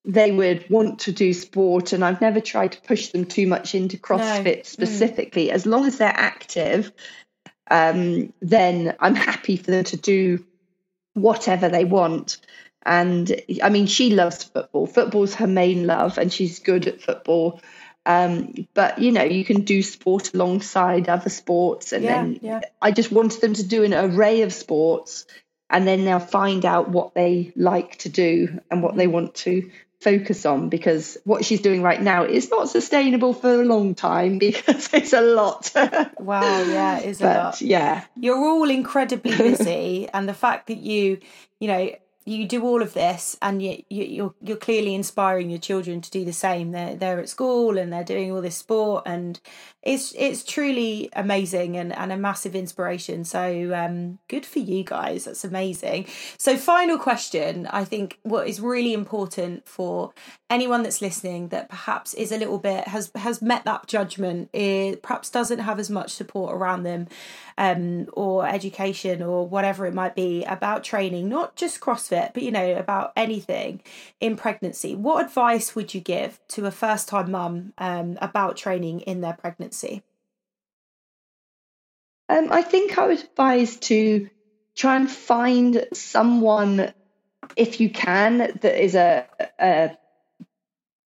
they would want to do sport, and I've never tried to push them too much into CrossFit no. Mm. specifically. Mm. As long as they're active, um, then I'm happy for them to do whatever they want. And I mean, she loves football. Football's her main love, and she's good at football. Um, but you know, you can do sport alongside other sports, and yeah, then yeah. I just wanted them to do an array of sports and then they'll find out what they like to do and what they want to focus on because what she's doing right now is not sustainable for a long time because it's a lot. wow, yeah, it is but, a lot. Yeah. You're all incredibly busy and the fact that you, you know, you do all of this and you, you you're you're clearly inspiring your children to do the same. They're they're at school and they're doing all this sport and it's it's truly amazing and, and a massive inspiration. So um good for you guys. That's amazing. So final question. I think what is really important for anyone that's listening that perhaps is a little bit has has met that judgment it perhaps doesn't have as much support around them um or education or whatever it might be about training not just crossfit But you know, about anything in pregnancy, what advice would you give to a first time mum um, about training in their pregnancy? Um, I think I would advise to try and find someone, if you can, that is a, a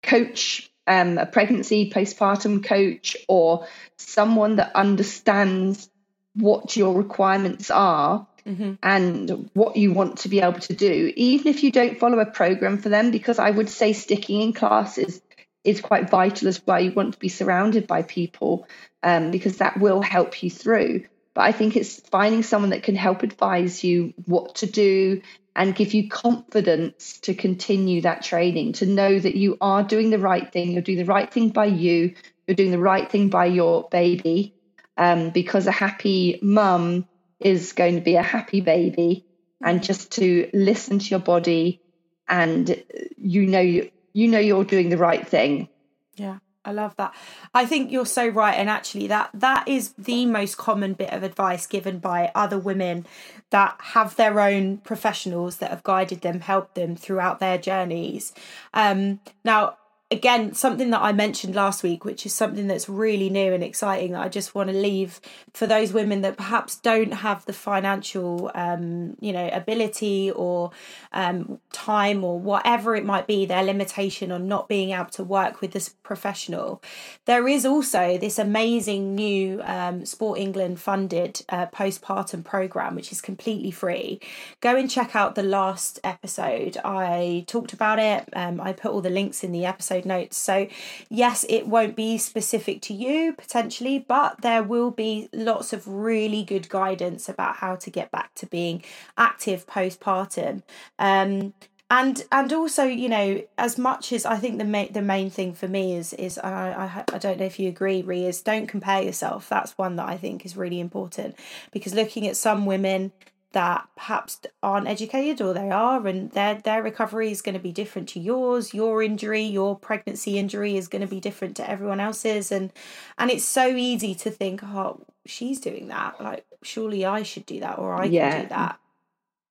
coach, um, a pregnancy postpartum coach, or someone that understands what your requirements are mm-hmm. and what you want to be able to do, even if you don't follow a program for them, because I would say sticking in classes is quite vital as well. You want to be surrounded by people um, because that will help you through. But I think it's finding someone that can help advise you what to do and give you confidence to continue that training, to know that you are doing the right thing, you're doing the right thing by you, you're doing the right thing by your baby. Um, because a happy mum is going to be a happy baby and just to listen to your body and you know you, you know you're doing the right thing yeah I love that. I think you're so right, and actually, that that is the most common bit of advice given by other women that have their own professionals that have guided them, helped them throughout their journeys. Um, now, again something that i mentioned last week which is something that's really new and exciting that i just want to leave for those women that perhaps don't have the financial um, you know ability or um, time or whatever it might be their limitation on not being able to work with this professional. There is also this amazing new um, sport england funded uh, postpartum program which is completely free. Go and check out the last episode. I talked about it um, i put all the links in the episode episode notes. So, yes, it won't be specific to you potentially, but there will be lots of really good guidance about how to get back to being active postpartum. Um, and and also you know as much as I think the main the main thing for me is is I, I I don't know if you agree Rhi is don't compare yourself that's one that I think is really important because looking at some women that perhaps aren't educated or they are and their their recovery is going to be different to yours your injury your pregnancy injury is going to be different to everyone else's and and it's so easy to think oh she's doing that like surely I should do that or I yeah. can do that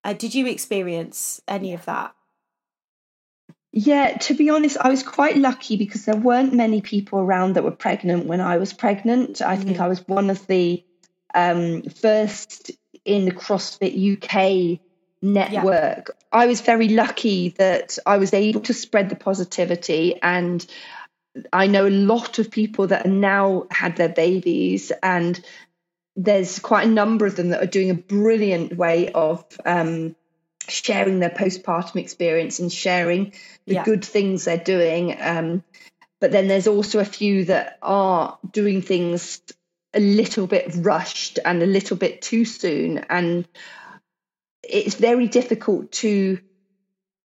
uh, did you experience any of that yeah, to be honest, I was quite lucky because there weren't many people around that were pregnant when I was pregnant. I think mm. I was one of the um, first in the CrossFit UK network. Yeah. I was very lucky that I was able to spread the positivity and I know a lot of people that are now had their babies and there's quite a number of them that are doing a brilliant way of um, sharing their postpartum experience and sharing the yeah. good things they're doing. Um, but then there's also a few that are doing things a little bit rushed and a little bit too soon. And it's very difficult to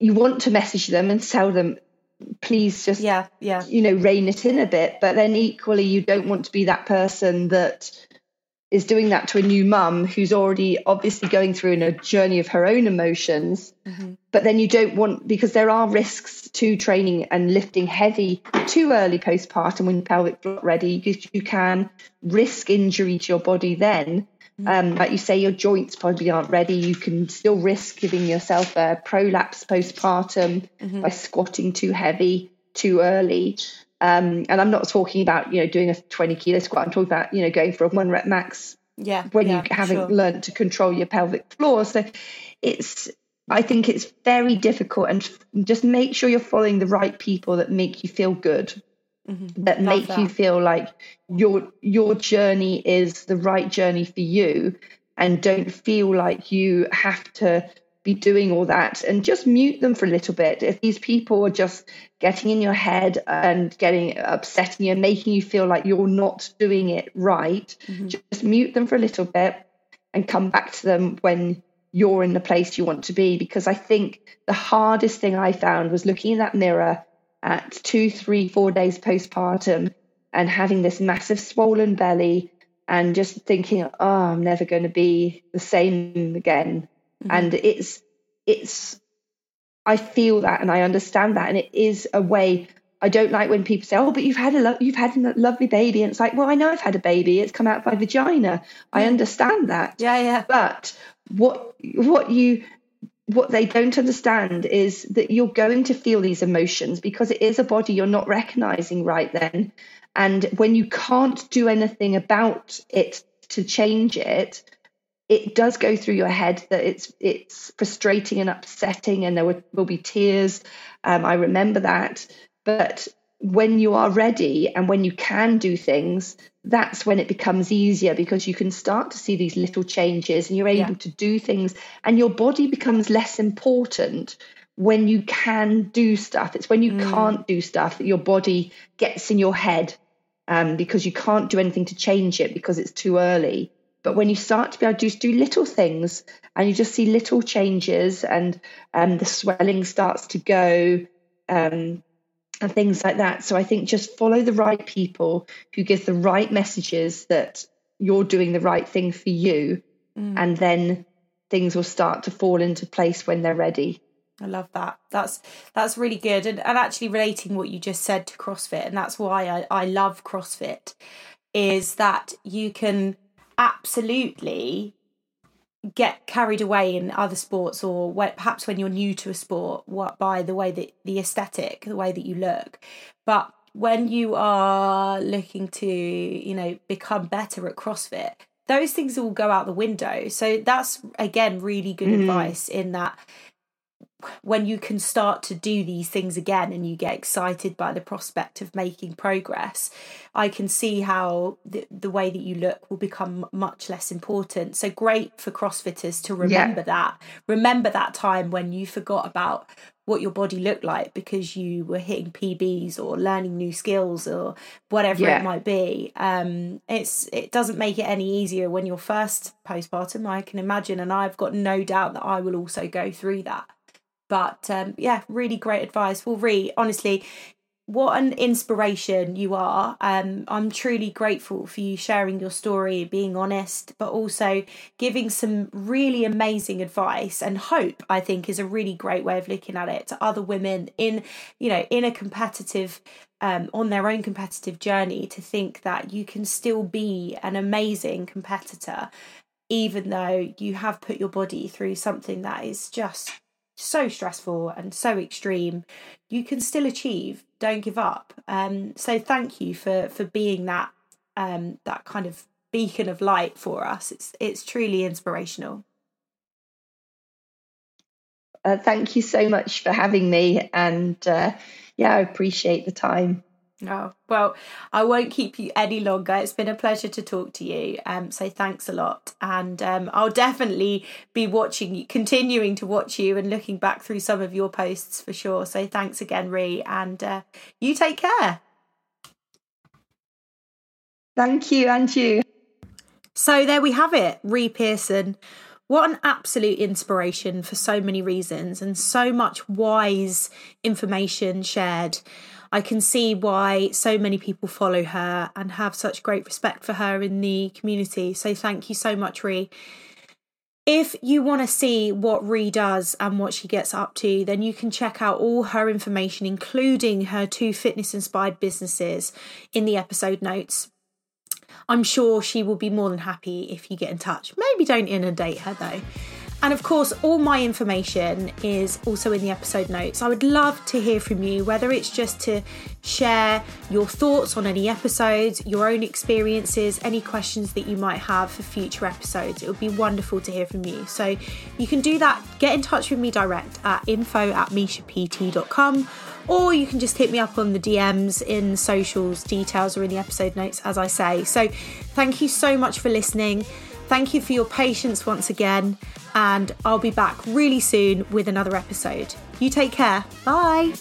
you want to message them and tell them please just yeah yeah. you know rein it in a bit. But then equally you don't want to be that person that is doing that to a new mum who's already obviously going through in a journey of her own emotions mm-hmm. but then you don't want because there are risks to training and lifting heavy too early postpartum when pelvic floor ready because you can risk injury to your body then mm-hmm. um, like you say your joints probably aren't ready you can still risk giving yourself a prolapse postpartum mm-hmm. by squatting too heavy too early um, and I'm not talking about you know doing a 20 kilo squat. I'm talking about you know going for a one rep max. Yeah. When yeah, you haven't sure. learned to control your pelvic floor, so it's I think it's very difficult, and just make sure you're following the right people that make you feel good, mm-hmm. that Love make that. you feel like your your journey is the right journey for you, and don't feel like you have to be doing all that and just mute them for a little bit. If these people are just getting in your head and getting upsetting you, making you feel like you're not doing it right, mm-hmm. just mute them for a little bit and come back to them when you're in the place you want to be. Because I think the hardest thing I found was looking in that mirror at two, three, four days postpartum and having this massive swollen belly and just thinking, oh, I'm never going to be the same again Mm-hmm. And it's it's I feel that and I understand that, and it is a way. I don't like when people say, "Oh, but you've had a lo- you've had a lovely baby," and it's like, "Well, I know I've had a baby. It's come out by vagina. I understand that." Yeah, yeah. But what what you what they don't understand is that you're going to feel these emotions because it is a body you're not recognizing right then. And when you can't do anything about it to change it, it does go through your head that it's it's frustrating and upsetting, and there will, will be tears. Um, I remember that, but when you are ready and when you can do things, that's when it becomes easier because you can start to see these little changes and you're able yeah. to do things, and your body becomes less important when you can do stuff. It's when you mm. can't do stuff that your body gets in your head um, because you can't do anything to change it because it's too early. But when you start to be able to just do little things and you just see little changes and um, the swelling starts to go um, and things like that. So I think just follow the right people who give the right messages that you're doing the right thing for you. Mm. And then things will start to fall into place when they're ready. I love that. That's that's really good. And and actually relating what you just said to CrossFit, and that's why I, I love CrossFit, is that you can absolutely get carried away in other sports or perhaps when you're new to a sport what by the way that the aesthetic the way that you look but when you are looking to you know become better at crossfit those things will go out the window so that's again really good mm. advice in that when you can start to do these things again and you get excited by the prospect of making progress, I can see how the, the way that you look will become much less important. So great for CrossFitters to remember yeah. that. Remember that time when you forgot about what your body looked like because you were hitting PBs or learning new skills or whatever yeah. it might be. Um, it's it doesn't make it any easier when you're first postpartum. I can imagine, and I've got no doubt that I will also go through that. But um, yeah, really great advice. Well, Rhi, honestly, what an inspiration you are. Um, I'm truly grateful for you sharing your story, being honest, but also giving some really amazing advice and hope. I think is a really great way of looking at it to other women in, you know, in a competitive, um, on their own competitive journey. To think that you can still be an amazing competitor, even though you have put your body through something that is just so stressful and so extreme, you can still achieve. Don't give up. Um, so thank you for for being that um, that kind of beacon of light for us. It's it's truly inspirational. Uh, thank you so much for having me, and uh, yeah, I appreciate the time. Oh, well, I won't keep you any longer. It's been a pleasure to talk to you. Um, so thanks a lot. And um, I'll definitely be watching you, continuing to watch you and looking back through some of your posts for sure. So thanks again, Rhi. And uh, you take care. Thank you, and you. So there we have it, Rhi Pearson. What an absolute inspiration for so many reasons and so much wise information shared. I can see why so many people follow her and have such great respect for her in the community. So thank you so much, Rhi. If you want to see what Rhi does and what she gets up to, then you can check out all her information, including her two fitness inspired businesses, in the episode notes. I'm sure she will be more than happy if you get in touch. Maybe don't inundate her though. And of course, all my information is also in the episode notes. I would love to hear from you, whether it's just to share your thoughts on any episodes, your own experiences, any questions that you might have for future episodes. It would be wonderful to hear from you. So you can do that. Get in touch with me direct at info at meishapt.com or you can just hit me up on the DMs in socials, details are in the episode notes, as I say. So thank you so much for listening. Thank you for your patience once again, and I'll be back really soon with another episode. You take care. Bye.